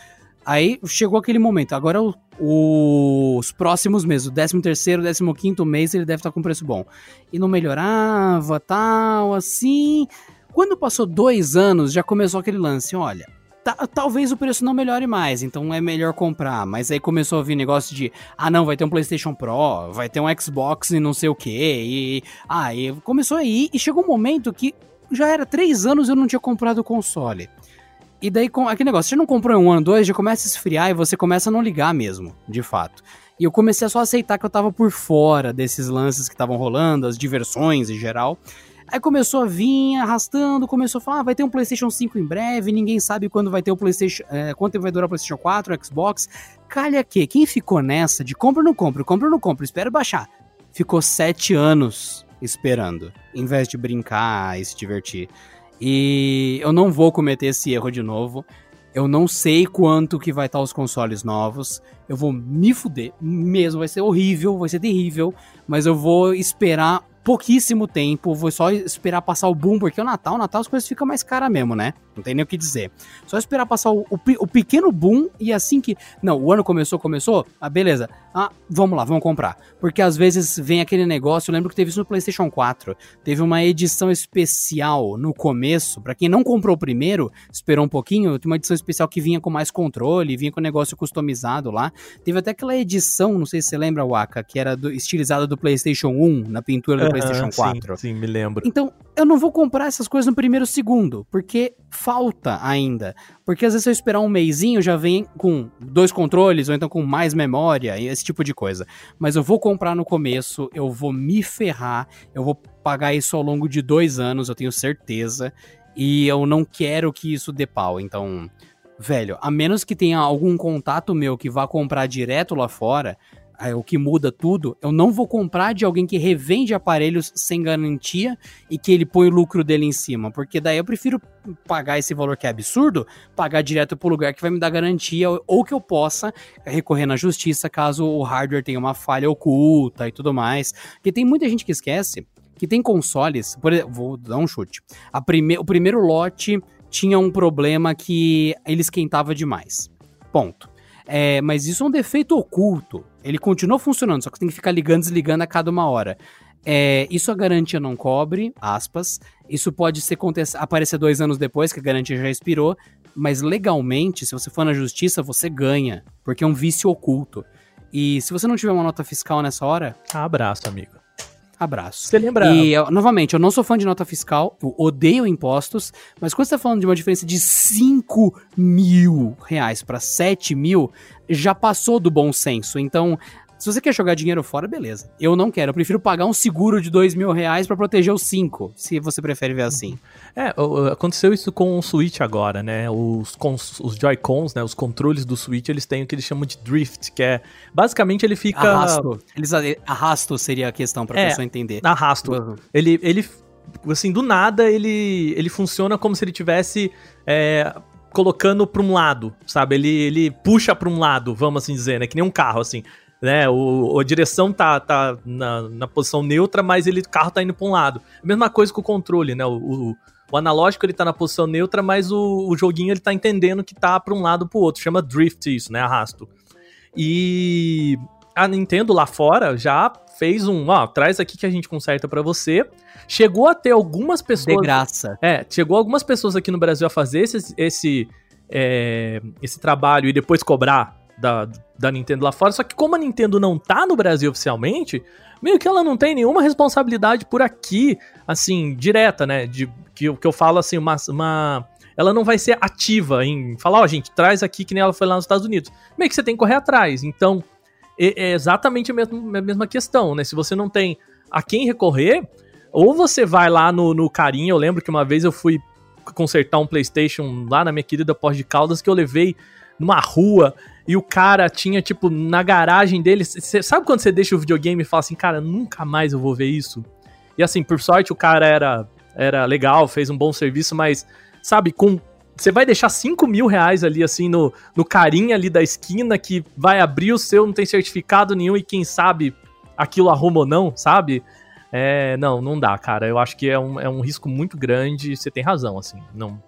Aí chegou aquele momento, agora o, o, os próximos meses, o 13 terceiro, 15 quinto mês, ele deve estar tá com preço bom. E não melhorava, tal, assim... Quando passou dois anos, já começou aquele lance, olha talvez o preço não melhore mais, então é melhor comprar. Mas aí começou a vir negócio de, ah não, vai ter um PlayStation Pro, vai ter um Xbox e não sei o que. E aí ah, começou aí e chegou um momento que já era três anos eu não tinha comprado o console. E daí, com aquele negócio, você não comprou em um ano, dois, já começa a esfriar e você começa a não ligar mesmo, de fato. E eu comecei a só aceitar que eu tava por fora desses lances que estavam rolando, as diversões em geral. Aí começou a vir arrastando, começou a falar, ah, vai ter um PlayStation 5 em breve, ninguém sabe quando vai ter o PlayStation, é, quanto vai durar o PlayStation 4, o Xbox. Calha que, quem ficou nessa de compra ou não compra, compra ou não compra, espera baixar, ficou sete anos esperando, em vez de brincar e se divertir. E eu não vou cometer esse erro de novo. Eu não sei quanto que vai estar os consoles novos. Eu vou me fuder mesmo, vai ser horrível, vai ser terrível, mas eu vou esperar pouquíssimo tempo, vou só esperar passar o boom, porque o Natal, o Natal as coisas ficam mais caras mesmo, né? Não tem nem o que dizer. Só esperar passar o, o, o, pequeno boom e assim que. Não, o ano começou, começou. Ah, beleza. Ah, vamos lá, vamos comprar. Porque às vezes vem aquele negócio. Eu lembro que teve isso no PlayStation 4. Teve uma edição especial no começo. para quem não comprou primeiro, esperou um pouquinho. Tem uma edição especial que vinha com mais controle, vinha com o negócio customizado lá. Teve até aquela edição, não sei se você lembra, Waka, que era do, estilizada do PlayStation 1, na pintura do PlayStation 4. Sim, sim, me lembro. Então, eu não vou comprar essas coisas no primeiro segundo, porque falta ainda. Porque às vezes se eu esperar um mêsinho, já vem com dois controles, ou então com mais memória, esse tipo de coisa. Mas eu vou comprar no começo, eu vou me ferrar, eu vou pagar isso ao longo de dois anos, eu tenho certeza. E eu não quero que isso dê pau. Então, velho, a menos que tenha algum contato meu que vá comprar direto lá fora, é, o que muda tudo, eu não vou comprar de alguém que revende aparelhos sem garantia e que ele põe o lucro dele em cima, porque daí eu prefiro pagar esse valor que é absurdo, pagar direto pro lugar que vai me dar garantia ou que eu possa recorrer na justiça caso o hardware tenha uma falha oculta e tudo mais. Porque tem muita gente que esquece que tem consoles, por, vou dar um chute. Prime, o primeiro lote tinha um problema que ele esquentava demais. Ponto. É, mas isso é um defeito oculto. Ele continua funcionando, só que tem que ficar ligando desligando a cada uma hora. É, isso a garantia não cobre, aspas. Isso pode ser aparecer dois anos depois, que a garantia já expirou. Mas legalmente, se você for na justiça, você ganha. Porque é um vício oculto. E se você não tiver uma nota fiscal nessa hora. Abraço, amigo. Abraço. Você lembra? E, eu, novamente, eu não sou fã de nota fiscal, eu odeio impostos, mas quando você tá falando de uma diferença de 5 mil reais para 7 mil, já passou do bom senso. Então, se você quer jogar dinheiro fora, beleza. Eu não quero. Eu prefiro pagar um seguro de dois mil reais pra proteger os cinco, se você prefere ver assim. É, aconteceu isso com o Switch agora, né? Os, os Joy-Cons, né? Os controles do Switch, eles têm o que eles chamam de Drift, que é... Basicamente, ele fica... Arrasto. Eles, arrasto seria a questão pra é, pessoa entender. Arrasto. Uhum. Ele, ele, assim, do nada, ele, ele funciona como se ele tivesse... É, colocando para um lado, sabe? Ele, ele puxa para um lado, vamos assim dizer, né? Que nem um carro, assim né? O, a direção tá, tá na, na posição neutra, mas ele, o carro tá indo para um lado. Mesma coisa com o controle, né? O, o, o analógico ele tá na posição neutra, mas o, o joguinho ele tá entendendo que tá para um lado para o outro. Chama drift isso, né? Arrasto. E a Nintendo lá fora já fez um, ó, traz aqui que a gente conserta para você. Chegou a ter algumas pessoas. De graça. É, chegou algumas pessoas aqui no Brasil a fazer esse, esse, é, esse trabalho e depois cobrar da, da Nintendo lá fora. Só que como a Nintendo não tá no Brasil oficialmente, meio que ela não tem nenhuma responsabilidade por aqui, assim, direta, né? De, que, que eu falo assim, uma, uma ela não vai ser ativa em falar, ó, oh, gente, traz aqui que nem ela foi lá nos Estados Unidos. Meio que você tem que correr atrás. Então, é, é exatamente a mesma, a mesma questão, né? Se você não tem a quem recorrer, ou você vai lá no, no carinho. Eu lembro que uma vez eu fui consertar um PlayStation lá na minha querida Pós de Caldas que eu levei numa rua e o cara tinha, tipo, na garagem dele. Cê, sabe quando você deixa o videogame e fala assim, cara, nunca mais eu vou ver isso? E assim, por sorte o cara era, era legal, fez um bom serviço, mas, sabe, com. Você vai deixar 5 mil reais ali, assim, no, no carinha ali da esquina que vai abrir o seu, não tem certificado nenhum e quem sabe aquilo arruma ou não, sabe? É, não, não dá, cara. Eu acho que é um, é um risco muito grande. Você tem razão, assim. Não.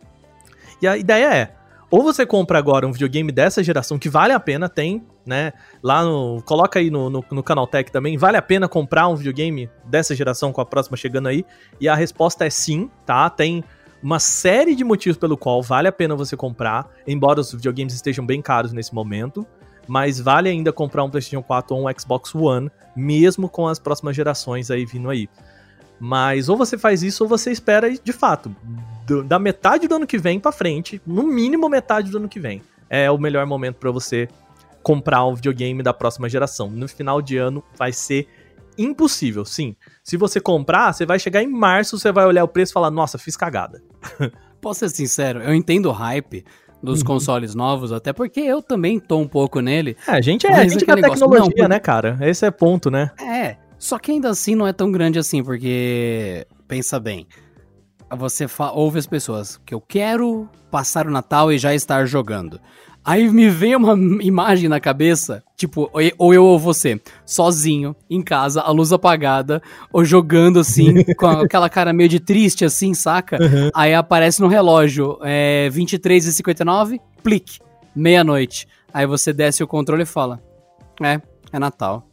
E a ideia é ou você compra agora um videogame dessa geração que vale a pena, tem, né? Lá no. Coloca aí no, no, no também. Vale a pena comprar um videogame dessa geração com a próxima chegando aí? E a resposta é sim, tá? Tem uma série de motivos pelo qual vale a pena você comprar, embora os videogames estejam bem caros nesse momento. Mas vale ainda comprar um PlayStation 4 ou um Xbox One, mesmo com as próximas gerações aí vindo aí. Mas ou você faz isso ou você espera de fato do, da metade do ano que vem para frente, no mínimo metade do ano que vem. É o melhor momento para você comprar um videogame da próxima geração. No final de ano vai ser impossível, sim. Se você comprar, você vai chegar em março, você vai olhar o preço e falar: "Nossa, fiz cagada". Posso ser sincero, eu entendo o hype dos uhum. consoles novos, até porque eu também tô um pouco nele. É, a gente é, a gente quer tecnologia, não, né, cara? Esse é ponto, né? É, só que ainda assim não é tão grande assim, porque pensa bem, você ouve as pessoas que eu quero passar o Natal e já estar jogando. Aí me vem uma imagem na cabeça, tipo, ou eu ou você, sozinho, em casa, a luz apagada, ou jogando assim, com aquela cara meio de triste assim, saca? Uhum. Aí aparece no relógio, é 23h59, plique, meia-noite. Aí você desce o controle e fala, é, é Natal.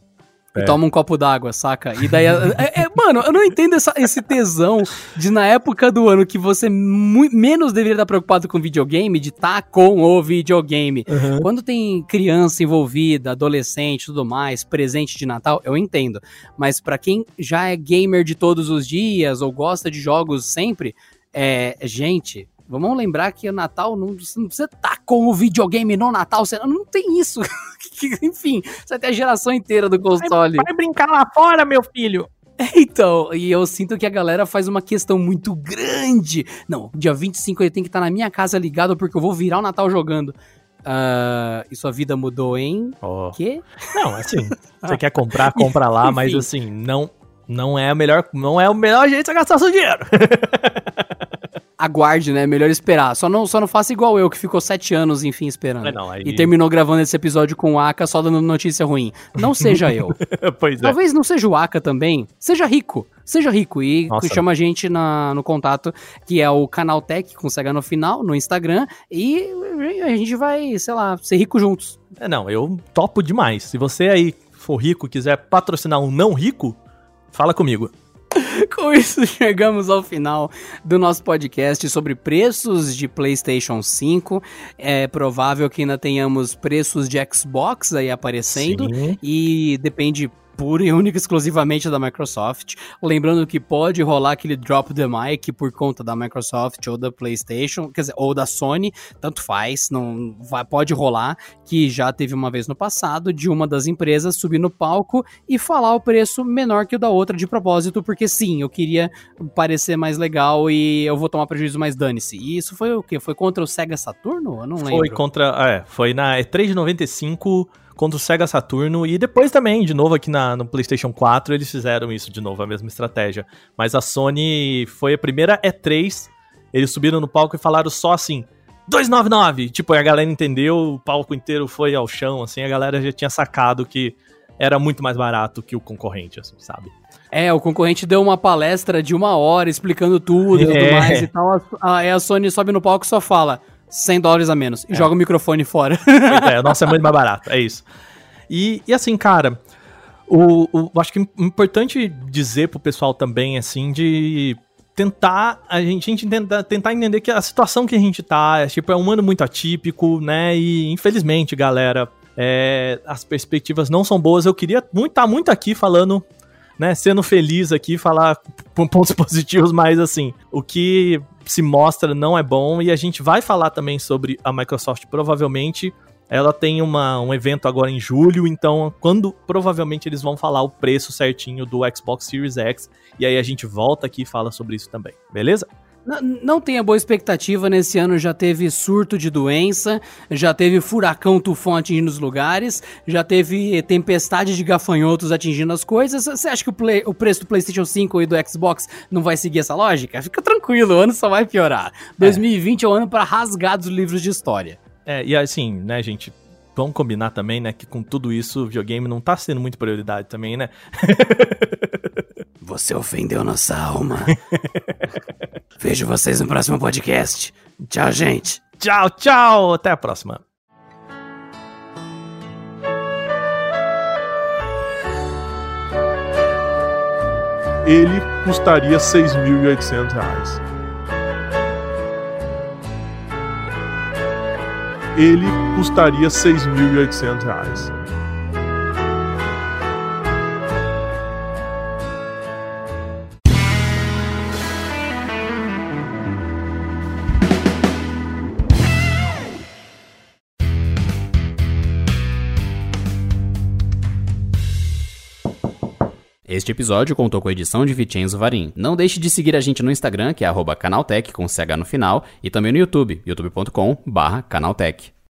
É. E toma um copo d'água, saca? E daí. é, é, mano, eu não entendo essa, esse tesão de, na época do ano que você menos deveria estar preocupado com videogame, de estar tá com o videogame. Uhum. Quando tem criança envolvida, adolescente tudo mais, presente de Natal, eu entendo. Mas para quem já é gamer de todos os dias ou gosta de jogos sempre, é. Gente, Vamos lembrar que o Natal não, você não precisa estar tá com o videogame no Natal, você não tem isso. Enfim, você tem a geração inteira do console. Vai, vai brincar lá fora, meu filho. Então, e eu sinto que a galera faz uma questão muito grande. Não, dia 25 ele tem que estar tá na minha casa ligado porque eu vou virar o Natal jogando. Uh, e sua vida mudou em oh. quê? Não, assim, você quer comprar, compra lá, mas assim, não não é o melhor, não é o melhor jeito de gastar seu dinheiro. aguarde, né? Melhor esperar. Só não, só não faça igual eu, que ficou sete anos, enfim, esperando. É, não, aí... E terminou gravando esse episódio com o Aka só dando notícia ruim. Não seja eu. pois é. Talvez não seja o Aka também. Seja rico. Seja rico e Nossa. chama a gente na, no contato, que é o Canal Tech, com CH no final, no Instagram, e a gente vai, sei lá, ser rico juntos. É, não, eu topo demais. Se você aí for rico quiser patrocinar um não rico, Fala comigo. Com isso, chegamos ao final do nosso podcast sobre preços de PlayStation 5. É provável que ainda tenhamos preços de Xbox aí aparecendo. Sim. E depende pura e única exclusivamente da Microsoft. Lembrando que pode rolar aquele drop the mic por conta da Microsoft ou da PlayStation, quer dizer, ou da Sony, tanto faz, não vai, pode rolar, que já teve uma vez no passado de uma das empresas subir no palco e falar o preço menor que o da outra de propósito, porque sim, eu queria parecer mais legal e eu vou tomar prejuízo, mas dane-se. E isso foi o quê? Foi contra o Sega Saturno? Eu não lembro. Foi contra. É, foi na E3 de 95 contra o Sega Saturno e depois também, de novo aqui na, no PlayStation 4, eles fizeram isso de novo, a mesma estratégia. Mas a Sony foi a primeira E3, eles subiram no palco e falaram só assim: 299! Tipo, a galera entendeu, o palco inteiro foi ao chão, assim, a galera já tinha sacado que era muito mais barato que o concorrente, assim, sabe? É, o concorrente deu uma palestra de uma hora explicando tudo e tudo É. mais e tal. Aí a Sony sobe no palco e só fala 100 dólares a menos e joga o microfone fora. É, nossa é muito mais barato, é isso. E, e assim, cara, o, o- acho que é importante dizer pro pessoal também, assim, de tentar, a gente, a gente tenta, tentar entender que a situação que a gente tá, é, tipo, é um ano muito atípico, né, e infelizmente, galera, é, as perspectivas não são boas, eu queria muito estar muito aqui falando né, sendo feliz aqui, falar pontos positivos, mas assim, o que se mostra não é bom e a gente vai falar também sobre a Microsoft, provavelmente. Ela tem uma, um evento agora em julho, então quando provavelmente eles vão falar o preço certinho do Xbox Series X, e aí a gente volta aqui e fala sobre isso também, beleza? N- Não tenha boa expectativa, nesse ano já teve surto de doença, já teve furacão tufão atingindo os lugares, já teve tempestade de gafanhotos atingindo as coisas. Você acha que o, play- o preço do PlayStation 5 e do Xbox não vai seguir essa lógica? Fica tranquilo, o ano só vai piorar. 2020 é o ano para rasgar dos livros de história. É, e assim, né, gente, vamos combinar também, né, que com tudo isso, o videogame não tá sendo muito prioridade também, né? Você ofendeu nossa alma. Vejo vocês no próximo podcast. Tchau, gente. Tchau, tchau, até a próxima. ele custaria 6.800 reais. Ele custaria 6.800 reais. Este episódio contou com a edição de Vicenzo Varim. Não deixe de seguir a gente no Instagram, que é canaltech com CH no final, e também no YouTube, youtube.com barra canaltech.